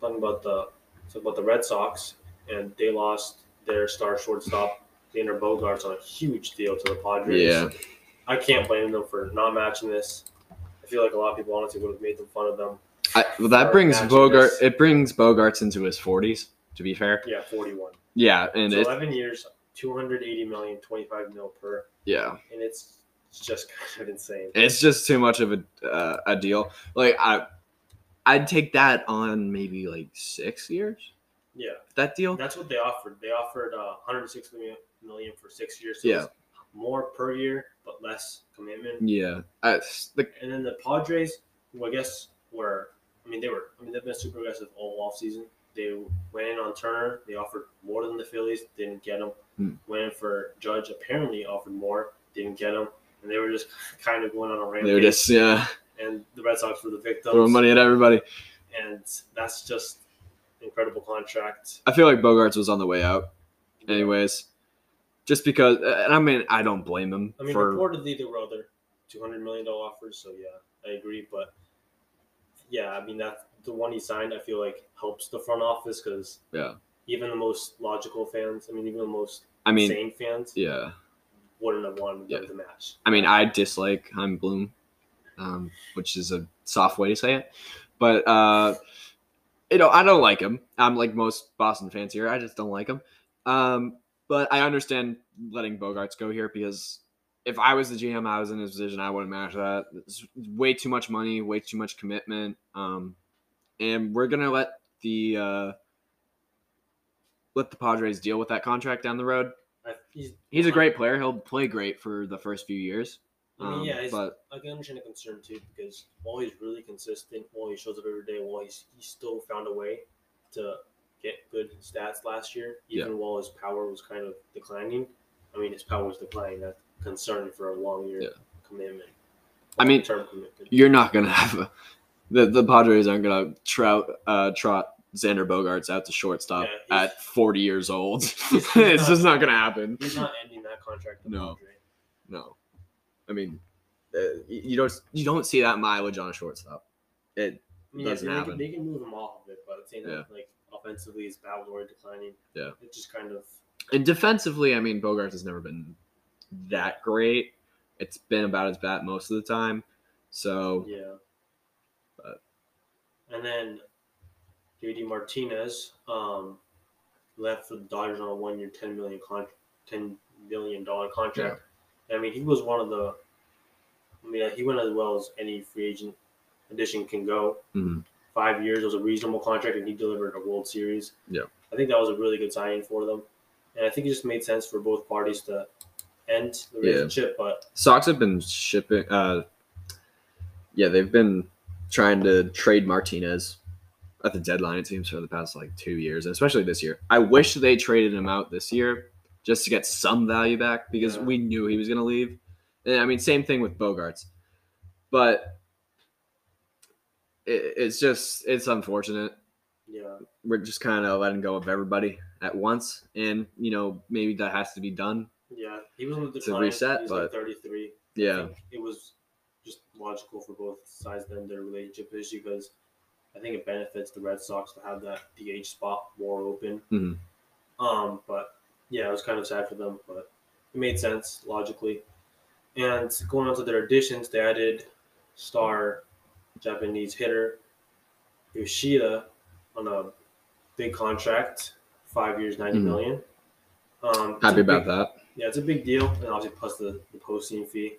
Talking about the about the Red Sox, and they lost their star shortstop, Xander Bogaerts, on a huge deal to the Padres. Yeah. I can't blame them for not matching this. I feel like a lot of people honestly would have made them fun of them. I, well, that brings Bogart. this. It brings Bogaerts into his forties. To be fair, Yeah, 41. yeah, and So 11 years, 280 million, 25 mil per, yeah, and it's it's just kind of insane. it's just too much of a uh, a deal. Like I, I'd take that on maybe like six years. Yeah, That deal. that's what they offered. They offered uh, 160 million- million for six years. So Yeah. more per year, but less commitment. Yeah, I, the, And then the Padres, who I guess were, I mean, they were, I mean, they've been super aggressive all off season. They went in on Turner. They offered more than the Phillies. Didn't get him. Hmm. Went in for Judge. Apparently offered more. Didn't get him. And they were just kind of going on a rampage. they were just yeah and the Red Sox were the victims. throwing money at everybody. And that's just incredible contract. I feel like Bogaerts was on the way out, anyways, just because. And I mean, I don't blame him I mean, for. reportedly there were other two hundred million dollar offers. So yeah, I agree. But yeah, I mean that the one he signed, I feel like helps the front office because Yeah. even the most logical fans, I mean, even the most I mean, sane fans yeah. Wouldn't have them Yeah. to match. I mean, I dislike Chaim Bloom, um, which is a soft way to say it, but uh, you know, I don't like him. I'm like most Boston fans here. I just don't like him. Um, but I understand letting Bogaerts go here because if I was the GM, I was in his position, I wouldn't match that. It's way too much money, way too much commitment. Um, and we're gonna let the uh, let the Padres deal with that contract down the road. He's, He's a great player. He'll play great for the first few years. I mean, Um, yeah, he's, but I can understand the concern too because while he's really consistent, while he shows up every day, while he's he still found a way to get good stats last year, even while his power was kind of declining. I mean, his power was declining. That's concerning for a long year Yeah. commitment. I mean, commitment. you're not gonna have a, the the Padres aren't gonna trout uh, trot Xander Bogaerts out to shortstop Yeah, at 40 years old. it's not- just not gonna happen. He's not ending that contract. No. No, I mean, uh, you don't you don't see that mileage on a shortstop. It I mean, yeah, Doesn't they, happen. can, they can move him off of it, but saying Yeah. that like offensively his bat was declining. Yeah. it just kind of and defensively, I mean, Bogaerts has never been that great. It's been about his bat most of the time. So Yeah. But- and then JD Martinez um, left for the Dodgers on a one-year, ten million con- ten million dollar contract. I mean, he was one of the. I mean, he went as well as any free agent addition can go. mhm. Five years was a reasonable contract, and he delivered a World Series. Yeah. I think that was a really good signing for them, and I think it just made sense for both parties to end the Yeah. relationship. But Sox have been shipping, uh, yeah, they've been trying to trade Martinez at the deadline. It seems for the past like two years, and especially this year. I wish they traded him out this year just to get some value back because Yeah. we knew he was going to leave. And I mean, same thing with Bogaerts, but it, it's just it's unfortunate. Yeah. We're just kind of letting go of everybody at once, and you know maybe that has to be done. Yeah. He was on the To decline. reset, He's but- like 33. Yeah, it was just logical for both sides then their relationship issue because I think it benefits the Red Sox to have that DH spot more open. Mhm. Um, but yeah, it was kind of sad for them, but it made sense logically. And going on to their additions, they added star Japanese hitter Yoshida on a big contract, five years, ninety Mhm. million. Um, happy about big- that. yeah, it's a big deal, and obviously plus the, the posting fee.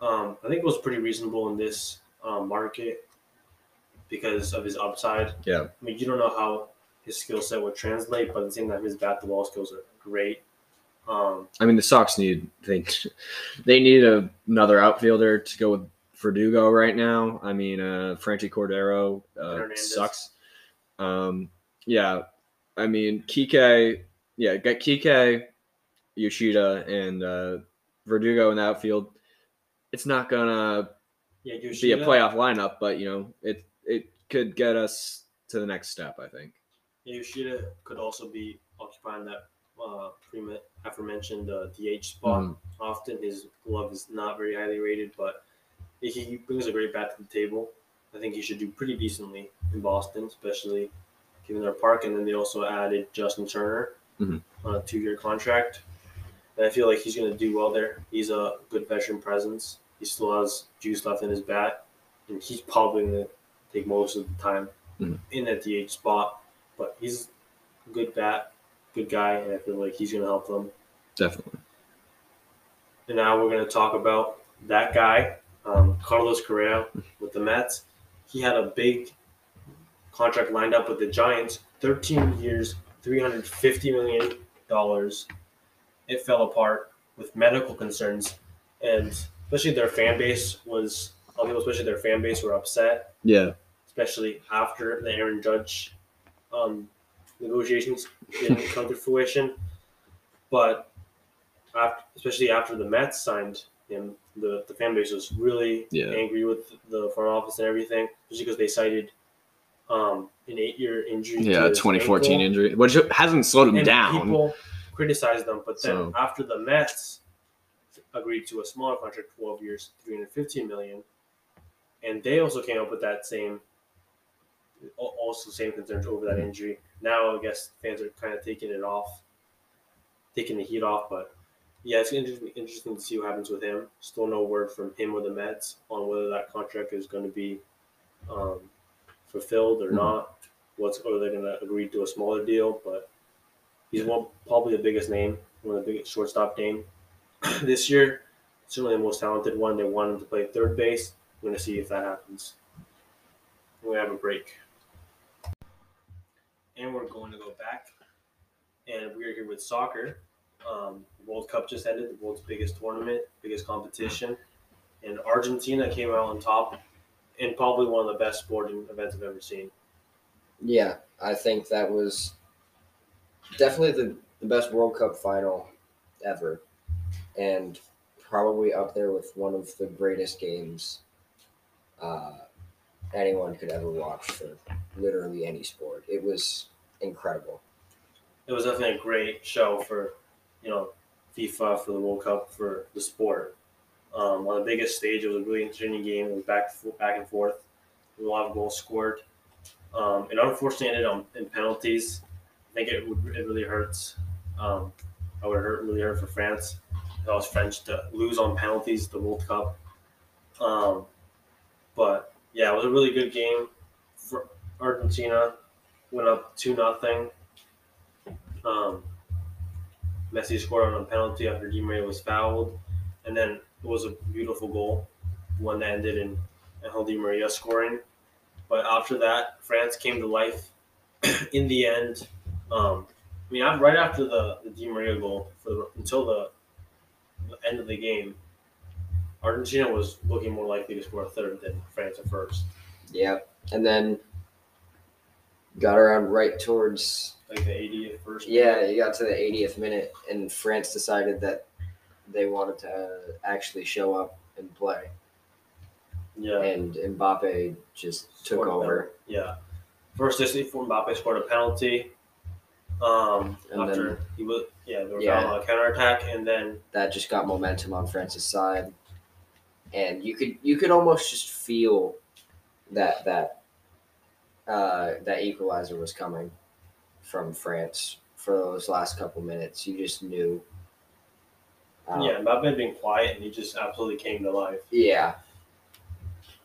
Um, I think it was pretty reasonable in this um, market because of his upside. Yeah. I mean, you don't know how his skill set would translate, but at the same time, his bat to ball skills are great. Um, I mean, the Sox need they they need a, another outfielder to go with Verdugo right now. I mean, uh, Franchy Cordero uh, sucks. Um, yeah, I mean Kike, yeah, get Kike, Yoshida, and uh, Verdugo in the outfield. It's not gonna yeah, be a playoff lineup, but you know it it could get us to the next step. I think. yeah, Yoshida could also be occupying that uh, pre- aforementioned uh, DH spot. Mhm. often. His glove is not very highly rated, but he brings a great bat to the table. I think he should do pretty decently in Boston, especially given their park. And then they also added Justin Turner Mhm. on a two-year contract. And I feel like he's going to do well there. He's a good veteran presence. He still has juice left in his bat, and he's probably going to take most of the time Mhm. in that DH spot. But he's a good bat, good guy, and I feel like he's going to help them. Definitely. And now we're going to talk about that guy, um, Carlos Correa with the Mets. He had a big contract lined up with the Giants 13 years, $350 million. It fell apart with medical concerns. And especially their fan base was, lot of people, especially their fan base, were upset, Yeah. especially after the Aaron Judge um, negotiations didn't come to fruition. But after, especially after the Mets signed him, the, the fan base was really Yeah. angry with the front office and everything, especially because they cited um, an eight-year injury. Yeah, his 2014 ankle. injury, which hasn't slowed him And down. People criticized them, but then So- after the Mets agreed to a smaller contract, 12 years, 315 million, and they also came up with that same, al- also same concerns over that injury. Now I guess fans are kind of taking it off, taking the heat off. But yeah, it's interesting, interesting to see what happens with him. Still no word from him or the Mets on whether that contract is going to be um, fulfilled or Mhm. not. What's or they're going to agree to a smaller deal, but he's one probably the biggest name, one of the biggest shortstop name this year. Certainly the most talented one. They want him to play third base. We're gonna see if that happens. We're have a break, and we're going to go back. And we're here with soccer. Um, World Cup just ended, the world's biggest tournament, biggest competition, and Argentina came out on top, and probably one of the best sporting events I've ever seen. Yeah, I think that was definitely the, the best World Cup final ever, and probably up there with one of the greatest games uh, anyone could ever watch for literally any sport. It was incredible. it was definitely a great show for, you know, FIFA for the World Cup for the sport. Um, on the biggest stage, it was a really entertaining game. It was back back and forth. A lot of goals scored. Um, it unfortunately ended on in penalties. I think it would it really hurts. Um, I would hurt really hurt for France. I was French to lose on penalties the World Cup. Um, but yeah, it was a really good game. For Argentina went up two nothing. Um, Messi scored on a penalty after Di Maria was fouled, and then it was a beautiful goal, one that ended in Angel Di Maria scoring. But after that, France came to life. in the end, um, I mean, right after the, the Di Maria goal, for the, until the, the end of the game, Argentina was looking more likely to score a third than France at first. Yeah, and then got around right towards Like the 80th first. yeah, you got to the 80th minute, and France decided that they wanted to actually show up and play, Yeah. and Mbappe just took Scored a over. Yeah. First, this Mbappe scored a penalty. Um, And after then- he was yeah, there was Yeah. a counter attack, and then That just got momentum on France's side, and you could you could almost just feel that that uh, that equalizer was coming from France for those last couple minutes. You just knew. Um, yeah, Mbappe being quiet, and he just absolutely came to life. Yeah.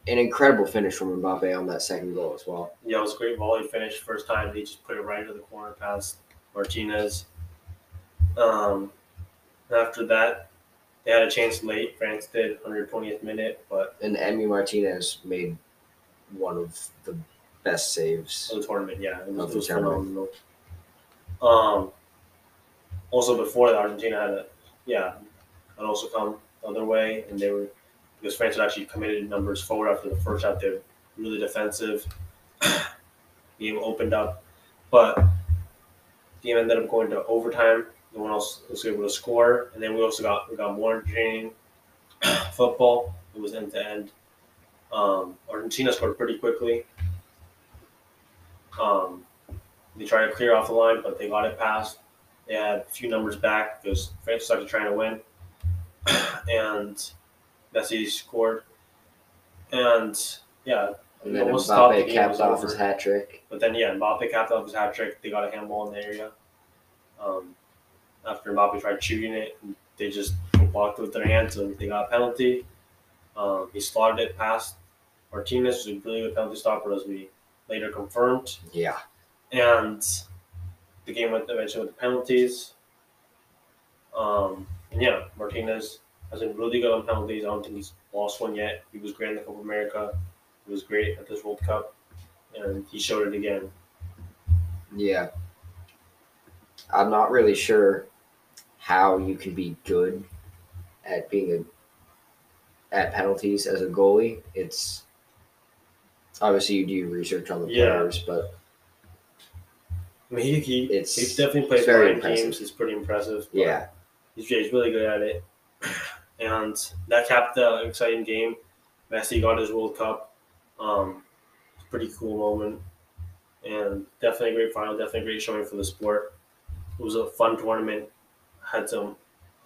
An incredible finish from Mbappe on that second goal as well. Yeah, it was a great volley finish. First time, he just put it right into the corner past Martinez. Um, after that, they had a chance late. France did, 120th minute, but And Emi Martinez made one of the best saves. of the tournament, yeah, it Of was, the it was tournament. phenomenal. Um, also before that, Argentina had a yeah, had also come the other way, and they were because France had actually committed numbers forward after the first half. They're really defensive. Game opened up, but game ended up going to overtime. No one else was able to score, and then we also got we got more entertaining football. It was end to end. Um, Argentina scored pretty quickly. Um, they tried to clear off the line, but they got it past. They had a few numbers back because France was actually trying to win, and Messi scored. And yeah, And then almost thought the capped off over. his hat trick. But then, yeah, Mbappe capped off his hat trick. They got a handball in the area. Um, after Mbappe tried shooting it, they just blocked it with their hands, and they got a penalty. Um, he slotted it past Martinez, was a really good penalty stopper, as we later confirmed. Yeah. And the game went eventually with the penalties. Um, and yeah, Martinez has been really good on penalties. I don't think he's lost one yet. He was great in the Copa America. He was great at this World Cup, and he showed it again. Yeah. I'm not really sure how you can be good at being a at penalties as a goalie. It's obviously you do your research on the Yeah. players, but I mean, he, he, It's- he definitely plays it's very games. It's pretty impressive. yeah, he's, he's really good at it. And that capped the exciting game. Messi got his World Cup. Um, pretty cool moment. And definitely a great final, definitely a great showing for the sport. It was a fun tournament. Had some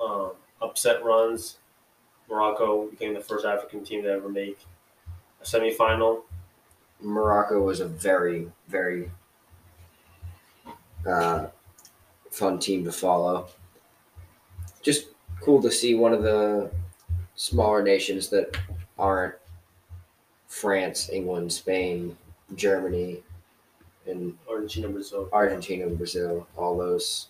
um, upset runs. Morocco became the first African team to ever make a semifinal. Morocco was a very very uh, fun team to follow. Just cool to see one of the smaller nations that aren't France, England, Spain, Germany, and Argentina, Brazil. Argentina Brazil, all those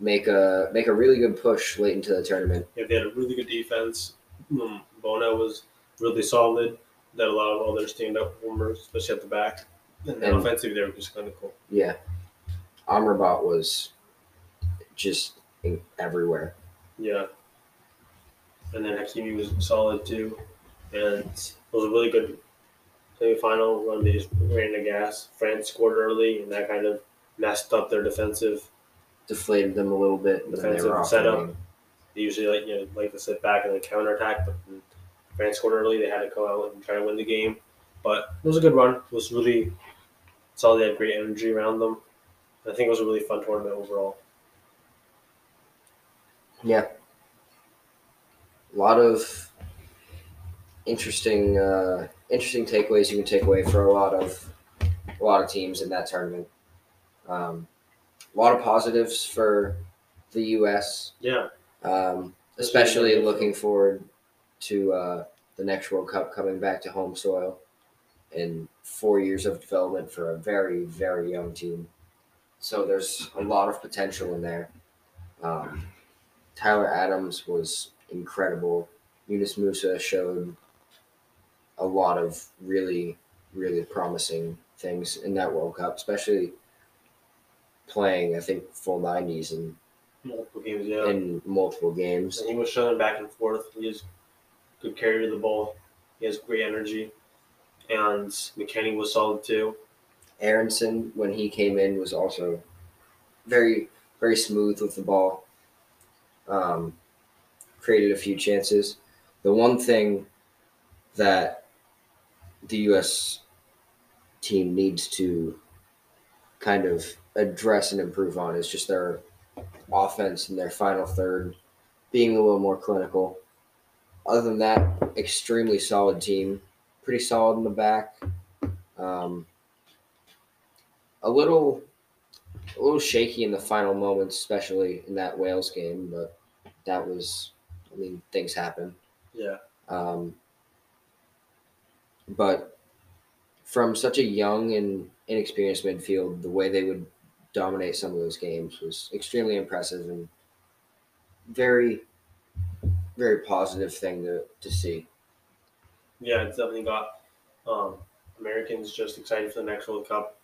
make a make a really good push late into the tournament. Yeah, they had a really good defense. Um, Bono was really solid. That allowed all their stand-up homers, especially at the back. And then And- offensively, they were just kind of cool. Yeah, Amrabat was just everywhere. Yeah. And then Hakimi was solid too. And it was a really good semifinal when They just ran the gas. France scored early, and that kind of messed up their defensive. Deflated them a little bit, Defensive setup. They usually like you know like to sit back and then counterattack, but France scored early. They had to go out and try to win the game. But it was a good run. It was really solid. They had great energy around them. I think it was a really fun tournament overall. Yeah, a lot of interesting uh, interesting takeaways you can take away for a lot of a lot of teams in that tournament. Um, a lot of positives for the U.S. Yeah, um, especially looking forward to uh, the next World Cup coming back to home soil and four years of development for a very, very young team. So there's a lot of potential in there. Um, Tyler Adams was incredible. Yunus Musah showed a lot of really, really promising things in that World Cup, especially playing, I think, full 90s in, multiple games. Yeah, in multiple games. and he was showing back and forth. He was good carry of the ball. He has great energy, and McKennie was solid too. Aaronson, when he came in, was also very, very smooth with the ball. Um, created a few chances. The one thing that the U.S. team needs to kind of address and improve on is just their offense and their final third being a little more clinical. Other than that, extremely solid team. Pretty solid in the back. Um, a little a little shaky in the final moments, especially in that Wales game, but that was I mean, things happen. Yeah. Um, but from such a young and inexperienced midfield, the way they would dominate some of those games was extremely impressive and very, very positive thing to, to see. Yeah, it's definitely got um, Americans just excited for the next World Cup.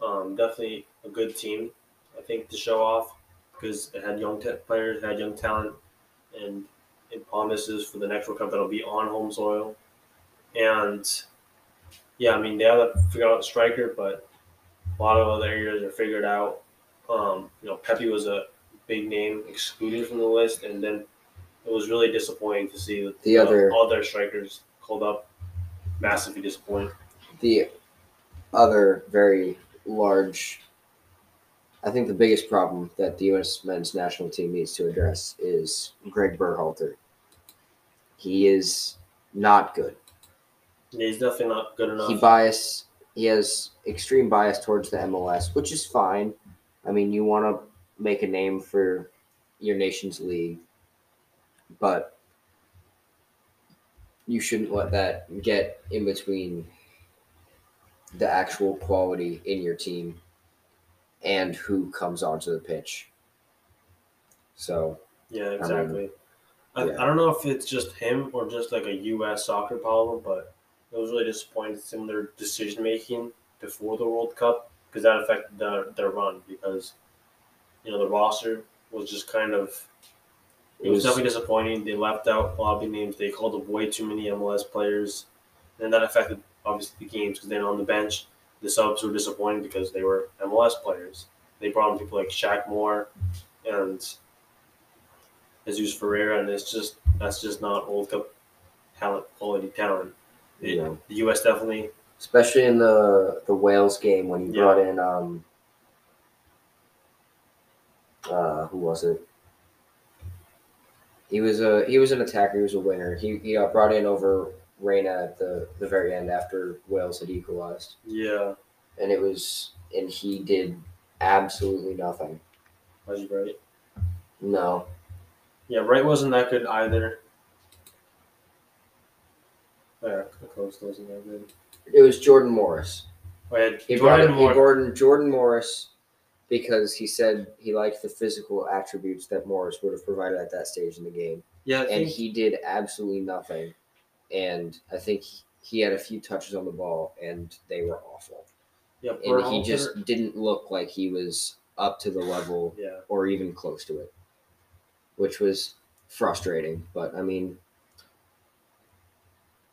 Um, definitely a good team, I think, to show off because it had young te- players, had young talent, and it promises for the next World Cup that'll be on home soil. And yeah, I mean they have to figure out a striker, but a lot of other areas are figured out. Um, you know, Pepi was a big name excluded from the list, and then it was really disappointing to see that The other- all their strikers called up. Massively disappointing. The other very large, I think the biggest problem that the U.S. men's national team needs to address is Greg Berhalter. He is not good. He's definitely not good enough. he bias he has extreme bias towards the MLS, which is fine. I mean, you want to make a name for your nation's league, but you shouldn't let that get in between the actual quality in your team and who comes onto the pitch. So, Yeah, exactly. I, yeah. I don't know if it's just him or just like a U.S. soccer problem, but it was really disappointing to see some of their decision making before the World Cup because that affected their, their run because you know the roster was just kind of it was, was- definitely disappointing. They left out a lot of big names. They called up way too many MLS players, and that affected obviously the games because then on the bench the subs were disappointing because they were MLS players. They brought in people like Shaq Moore and Jesus Ferreira, and it's just that's just not World Cup talent, quality talent. You know, The U.S. definitely, especially in the the Wales game when he Yeah. brought in um uh who was it? He was a he was an attacker. He was a winger. He he got brought in over Reyna at the the very end after Wales had equalized, yeah, and it was and he did absolutely nothing. was he right. No, Yeah, Wright wasn't that good either. Oh, Yeah, wasn't it was Jordan Morris. Oh, yeah, He brought Jordan in Gordon Jordan Morris because he said he liked the physical attributes that Morris would have provided at that stage in the game. Yeah, I and think, he did absolutely nothing. And I think he had a few touches on the ball, and they were awful. yeah, And he Berhalter- just didn't look like he was up to the level yeah. or even close to it, which was frustrating. But I mean,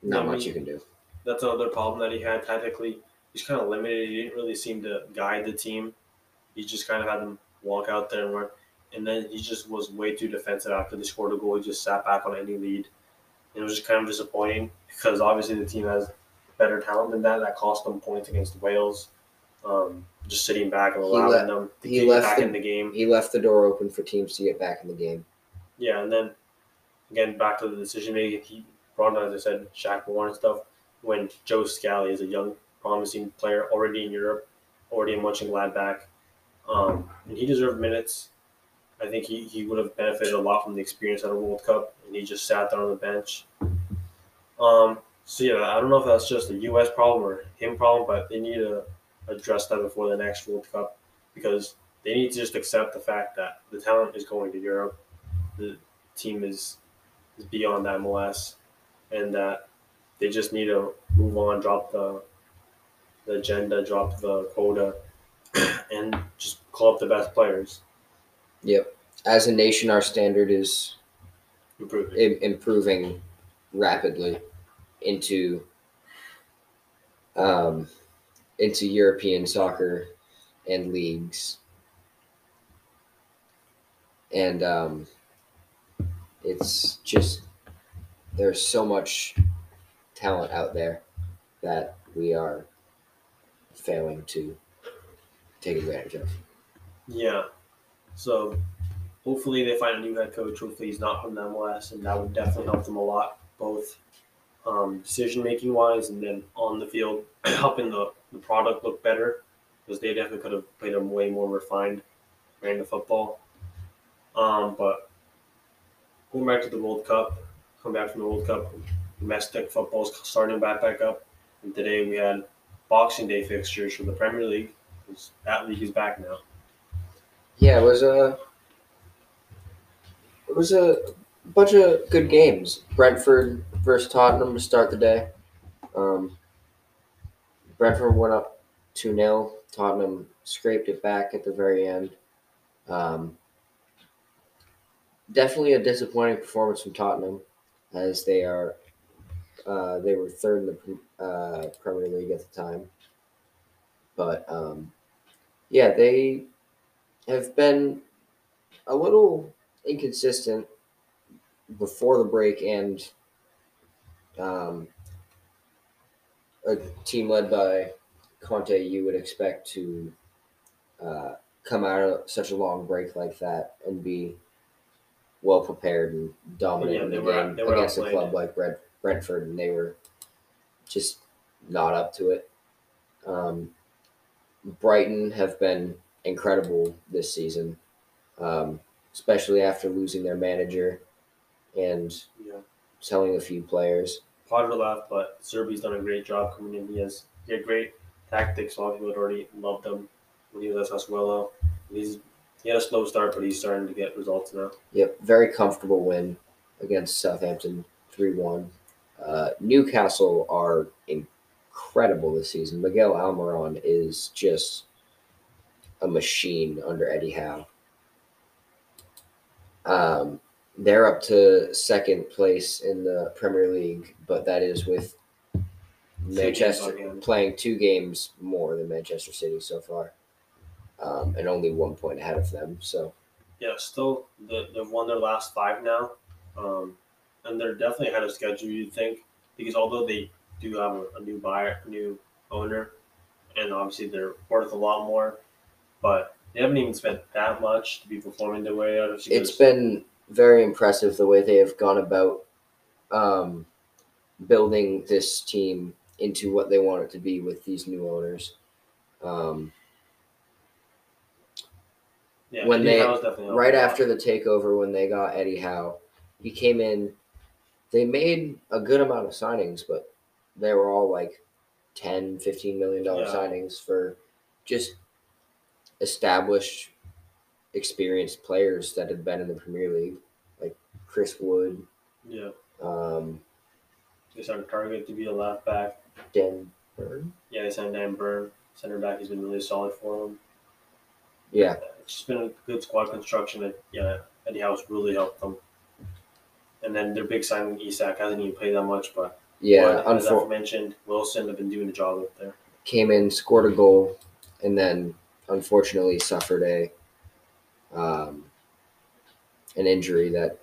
not I much mean- you can do. That's another problem that he had tactically. He's kind of limited. He didn't really seem to guide the team. He just kind of had them walk out there and run. And then he just was way too defensive after they scored a goal. He just sat back on any lead. And it was just kind of disappointing because obviously the team has better talent than that. That cost them points against Wales. Um, just sitting back and allowing them to he get left back the- in the game. He left the door open for teams to get back in the game. Yeah, and then again back to the decision making. He in, as I said, Shaq and stuff. When Joe Scally is a young, promising player already in Europe, already in Mönchengladbach, um, and he deserved minutes. I think he, he would have benefited a lot from the experience at a World Cup, and he just sat there on the bench. Um, so yeah, I don't know if that's just a U.S. problem or him problem, but they need to address that before the next World Cup because they need to just accept the fact that the talent is going to Europe the team is, is beyond MLS, and that they just need to move on, drop the the agenda, drop the quota, and just call up the best players. Yep. As a nation, our standard is Improve it. improving rapidly into um, into European soccer and leagues, and um, it's just there's so much talent out there that we are failing to take advantage of. Yeah. So hopefully they find a new head coach. Hopefully he's not from the MLS, and that would definitely help them a lot, both um, decision making wise and then on the field, helping the, the product look better because they definitely could have played a way more refined brand of football. Um, but going back to the World Cup, come back from the World Cup, domestic football's starting back back up, and today we had Boxing Day fixtures for the Premier League. That league is back now. Yeah, it was a it was a bunch of good games. Brentford versus Tottenham to start the day. Um, Brentford went up two 0 Tottenham scraped it back at the very end. Um, definitely a disappointing performance from Tottenham, as they are uh, they were third in the uh, Premier League at the time. But um, yeah, they have been a little inconsistent before the break and um, a team led by Conte, you would expect to uh, come out of such a long break like that and be well prepared and dominant Yeah, the were- game against a club like Brent, Brentford, and they were just not up to it. Um, Brighton have been incredible this season, um, especially after losing their manager and Yeah. selling a few players. Potter left, but Zerbi's done a great job coming in. He has he had great tactics. A lot of people had already loved him when he was at Sassuolo. He's he had a slow start, but he's starting to get results now. Yep, very comfortable win against Southampton, three one. Uh, Newcastle are incredible this season. Miguel Almiron is just a machine under Eddie Howe. Um, they're up to second place in the Premier League, but that is with Manchester playing two games more than Manchester City so far, um, and only one point ahead of them. So Yeah, still the, they've won their last five now, um, and they're definitely ahead of schedule. You'd think because although they do have a, a new buyer, a new owner, and obviously they're worth a lot more, but they haven't even spent that much to be performing the way out of. it's been very impressive the way they have gone about um, building this team into what they want it to be with these new owners. Um, yeah, when Eddie they- right after the takeover, when they got Eddie Howe, he came in. They made a good amount of signings, but they were all like 10, 15 million dollar Yeah. signings for just established, experienced players that had been in the Premier League, like Chris Wood, yeah, um, they signed Targett to be a left back. Dan Burn. Yeah, they signed Dan Burn, center back. He's been really solid for them. Yeah, It's just been a good squad construction. And yeah, Eddie Howe's really helped them. And then their big signing, Isak, hasn't even played that much, but yeah. but, as Unfor- I mentioned, Wilson have been doing the job up there. came in, scored a goal, and then unfortunately suffered a um, an injury that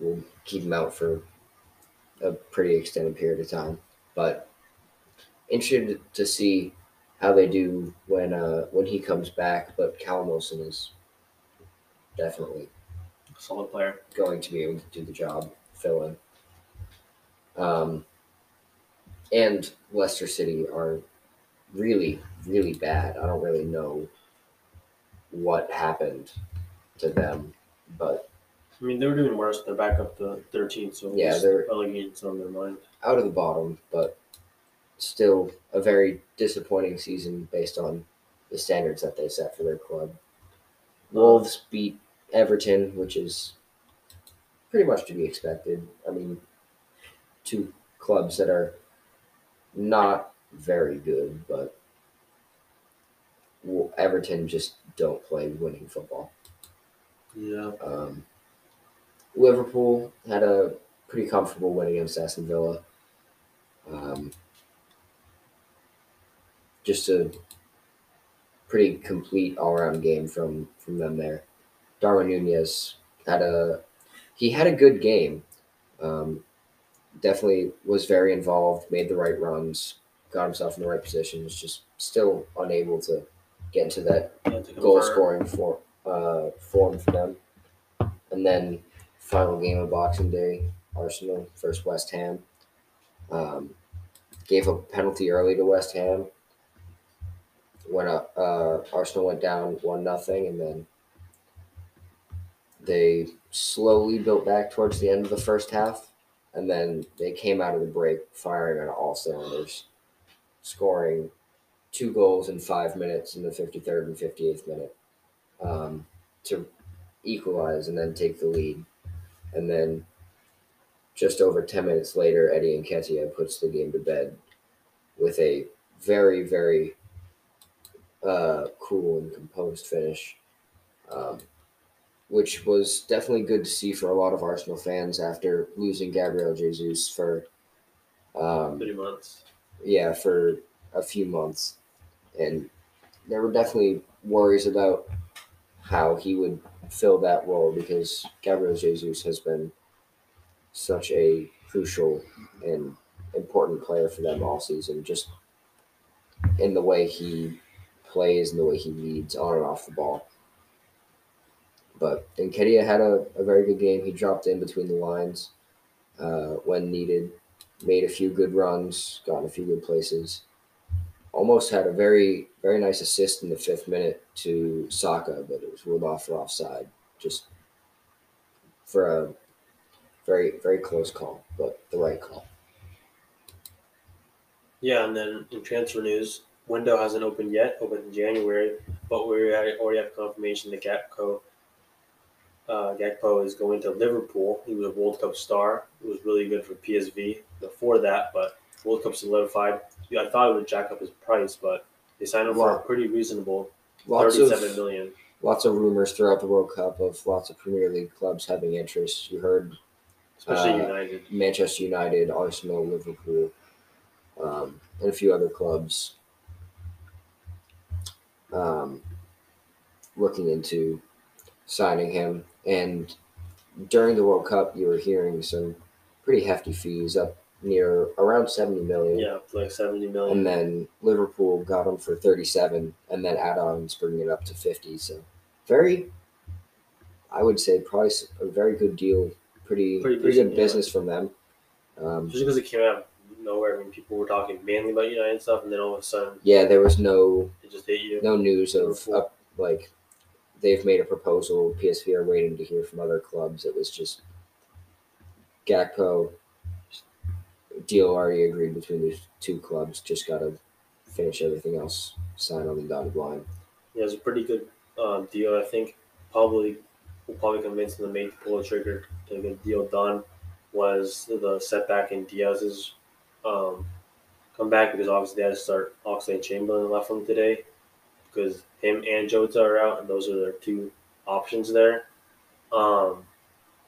will keep him out for a pretty extended period of time. But interested to see how they do when uh, when he comes back. But Callum Wilson is definitely Solid player. going to be able to do the job, fill in. Um, and Leicester City are really, really bad. I don't really know what happened to them, but I mean, they were doing worse. They're back up to 13th, so Yeah, they're- on their mind. out of the bottom, but still a very disappointing season based on the standards that they set for their club. Wolves beat Everton, which is pretty much to be expected. I mean, two clubs that are not very good, but Everton just don't play winning football. Yeah. Um, Liverpool had a pretty comfortable win against Aston Villa. Um, just a pretty complete all around game from from them there. Darwin Nunez had a he had a good game. Um, definitely was very involved, made the right runs, got himself in the right positions. Just still unable to get into that goal scoring for, uh, form for them. And then final game of Boxing Day, Arsenal versus West Ham. Um, gave a penalty early to West Ham. When uh, uh, Arsenal went down one nothing, and then they slowly built back towards the end of the first half, and then they came out of the break firing on all cylinders, scoring two goals in five minutes in the 53rd and 58th minute um, to equalize and then take the lead. And then just over 10 minutes later, Eddie Nketiah puts the game to bed with a very, very uh, cool and composed finish, um, which was definitely good to see for a lot of Arsenal fans after losing Gabriel Jesus for um, Three months. yeah, for a few months. And there were definitely worries about how he would fill that role because Gabriel Jesus has been such a crucial and important player for them all season, just in the way he plays and the way he leads on and off the ball. But Nketiah had a, a very good game. He dropped in between the lines uh, when needed made a few good runs, got in a few good places. Almost had a very, very nice assist in the fifth minute to Saka, but it was ruled off for offside. Just for a very, very close call, but the right call. Yeah, and then in transfer news, window hasn't opened yet, opened in January, but we already have confirmation that Gakpo, uh, Gakpo is going to Liverpool. He was a World Cup star. It was really good for PSV before that, but World Cup solidified. Yeah, I thought it would jack up his price, but they signed him for a pretty reasonable Lots thirty-seven of million. lots of rumors throughout the World Cup of lots of Premier League clubs having interest. You heard especially Uh, United. Manchester United, Arsenal, Liverpool, um, and a few other clubs um, looking into signing him. And during the World Cup, you were hearing some pretty hefty fees, up near around seventy million. Yeah, like seventy million. And then Liverpool got him for thirty-seven, and then add-ons bringing it up to fifty. So very, I would say, price a very good deal. Pretty Pretty pretty, decent, good yeah. business from them. Um, Just because it came out nowhere. I mean, people were talking mainly about United and stuff, and then all of a sudden yeah, there was no it just hit you. no news of up, like they've made a proposal. PSV are waiting to hear from other clubs. It was just Gakpo deal already agreed between the two clubs. Just got to finish everything else, sign on the dotted line. Yeah, it was a pretty good uh, deal. I think probably will probably convince them to make the pull the trigger to get the deal done. Was the setback in Diaz's um, comeback because obviously they had to start Oxlade Chamberlain left from today because him and Jota are out and those are their two options there. Um,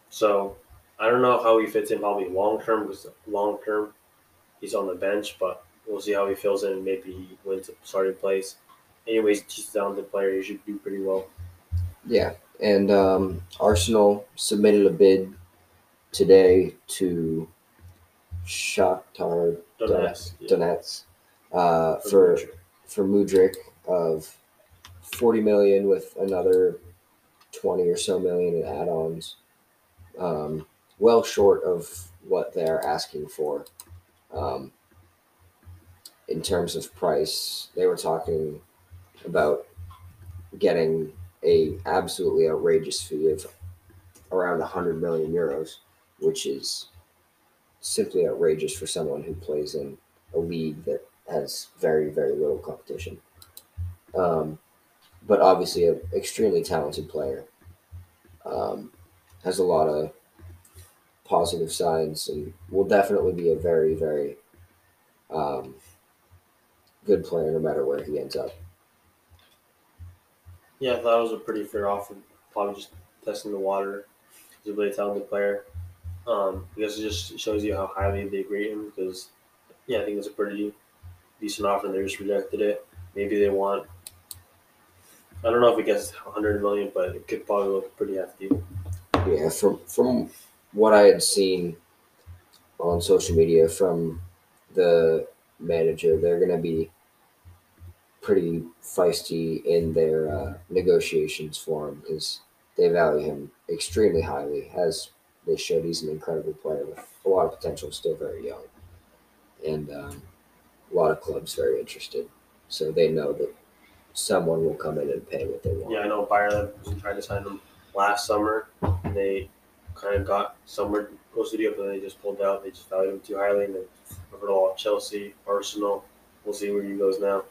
so I don't know how he fits in probably long term because long term he's on the bench, but we'll see how he fills in. And maybe he wins a starting place anyways, he's a talented player. He should do pretty well. Yeah, and um, Arsenal submitted a bid today to Shakhtar Donetsk, yeah. Uh, for for Mudryk of forty million with another twenty or so million in add-ons. Um, well short of what they're asking for. Um, in terms of price, they were talking about getting a absolutely outrageous fee of around 100 million euros, which is simply outrageous for someone who plays in a league that has very, very little competition. Um, but obviously, an extremely talented player. Um, has a lot of positive signs and will definitely be a very, very um, good player no matter where he ends up. Yeah, I thought it was a pretty fair offer. Probably just testing the water. He's a really talented player. Um, guess it just shows you how highly they rate him because, yeah, I think it's a pretty decent offer and they just rejected it. Maybe they want, I don't know if it gets 100 million, but it could probably look pretty hefty. Yeah, from from what I had seen on social media from the manager, they're going to be pretty feisty in their uh, negotiations for him because they value him extremely highly. As they should, he's an incredible player with a lot of potential, still very young, and um, a lot of clubs very interested. So they know that someone will come in and pay what they want. Yeah, I know Bayer Leverkusen tried to sign him last summer and they kind of got somewhere close to the deal, but then they just pulled out. They just valued him too highly and then I've all Chelsea, Arsenal. We'll see where he goes now.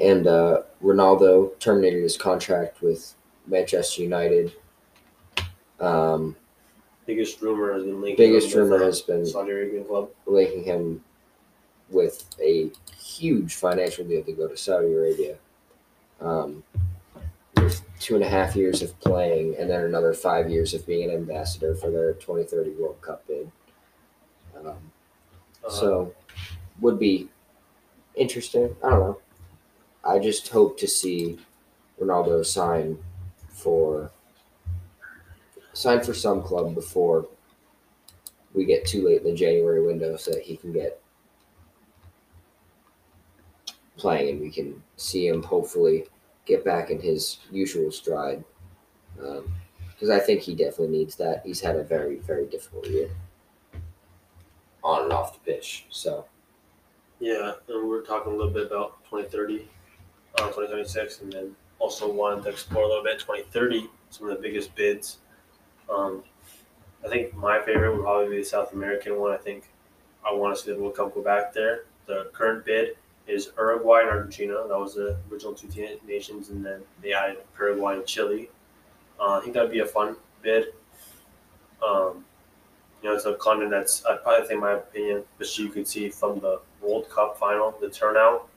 And uh, Ronaldo terminated his contract with Manchester United. Um, Biggest rumor has been linking biggest rumor uh, has been Saudi Arabian club. linking him with a huge financial deal to go to Saudi Arabia. Um, with two and a half years of playing, and then another five years of being an ambassador for their 2030 World Cup bid. Um, Uh, so, would be interesting. I don't know. I just hope to see Ronaldo sign for sign for some club before we get too late in the January window, so that he can get playing and we can see him hopefully get back in his usual stride. Because I think he definitely needs that. He's had a very very difficult year on and off the pitch. So. Yeah, and we were talking a little bit about 2030, uh, 2026, and then also wanted to explore a little bit 2030, some of the biggest bids. Um, I think my favorite would probably be the South American one. I think I want to see the World Cup go back there. The current bid is Uruguay and Argentina. That was the original two nations, and then they added Paraguay and Chile. Uh, I think that'd be a fun bid. Um, you know, it's a continent that's, I probably think, my opinion, but you could see from the World Cup final, the turnout,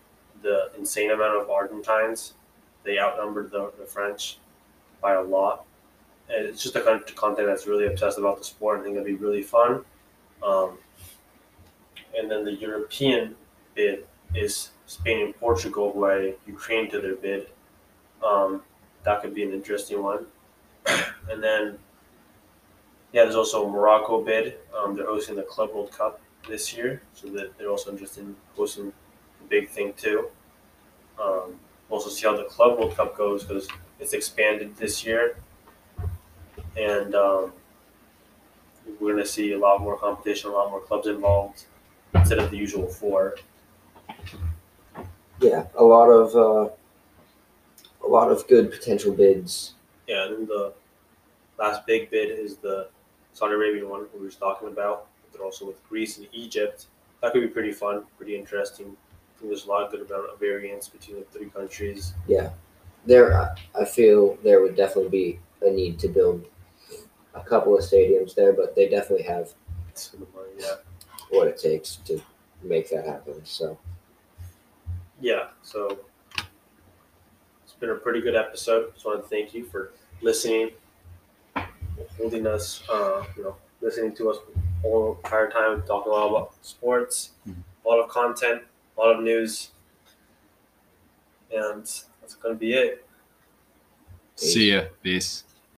the insane amount of Argentines, they outnumbered the, the French by a lot. It's just a kind of content that's really obsessed about the sport. I think it'd be really fun. Um, and then the European bid is Spain and Portugal, who added Ukraine to their bid. Um, that could be an interesting one. and then yeah, there's also a Morocco bid. Um, they're hosting the Club World Cup this year, so that they're also interested in hosting the big thing too. Um, also see how the Club World Cup goes because it's expanded this year, and um, we're going to see a lot more competition, a lot more clubs involved instead of the usual four. Yeah, a lot of uh, a lot of good potential bids. Yeah, and the last big bid is the Saudi Arabian one we were just talking about. But also with Greece and Egypt. That could be pretty fun, pretty interesting. I think there's a lot of good amount of variance between the three countries. Yeah, there. I feel there would definitely be a need to build a couple of stadiums there, but they definitely have So the money, yeah. what it takes to make that happen. So Yeah, so it's been a pretty good episode. Just want to thank you for listening, holding us, uh, you know, listening to us all the entire time, talking a lot about sports, Mhm. a lot of content, a lot of news, and that's going to be it. See ya. Peace.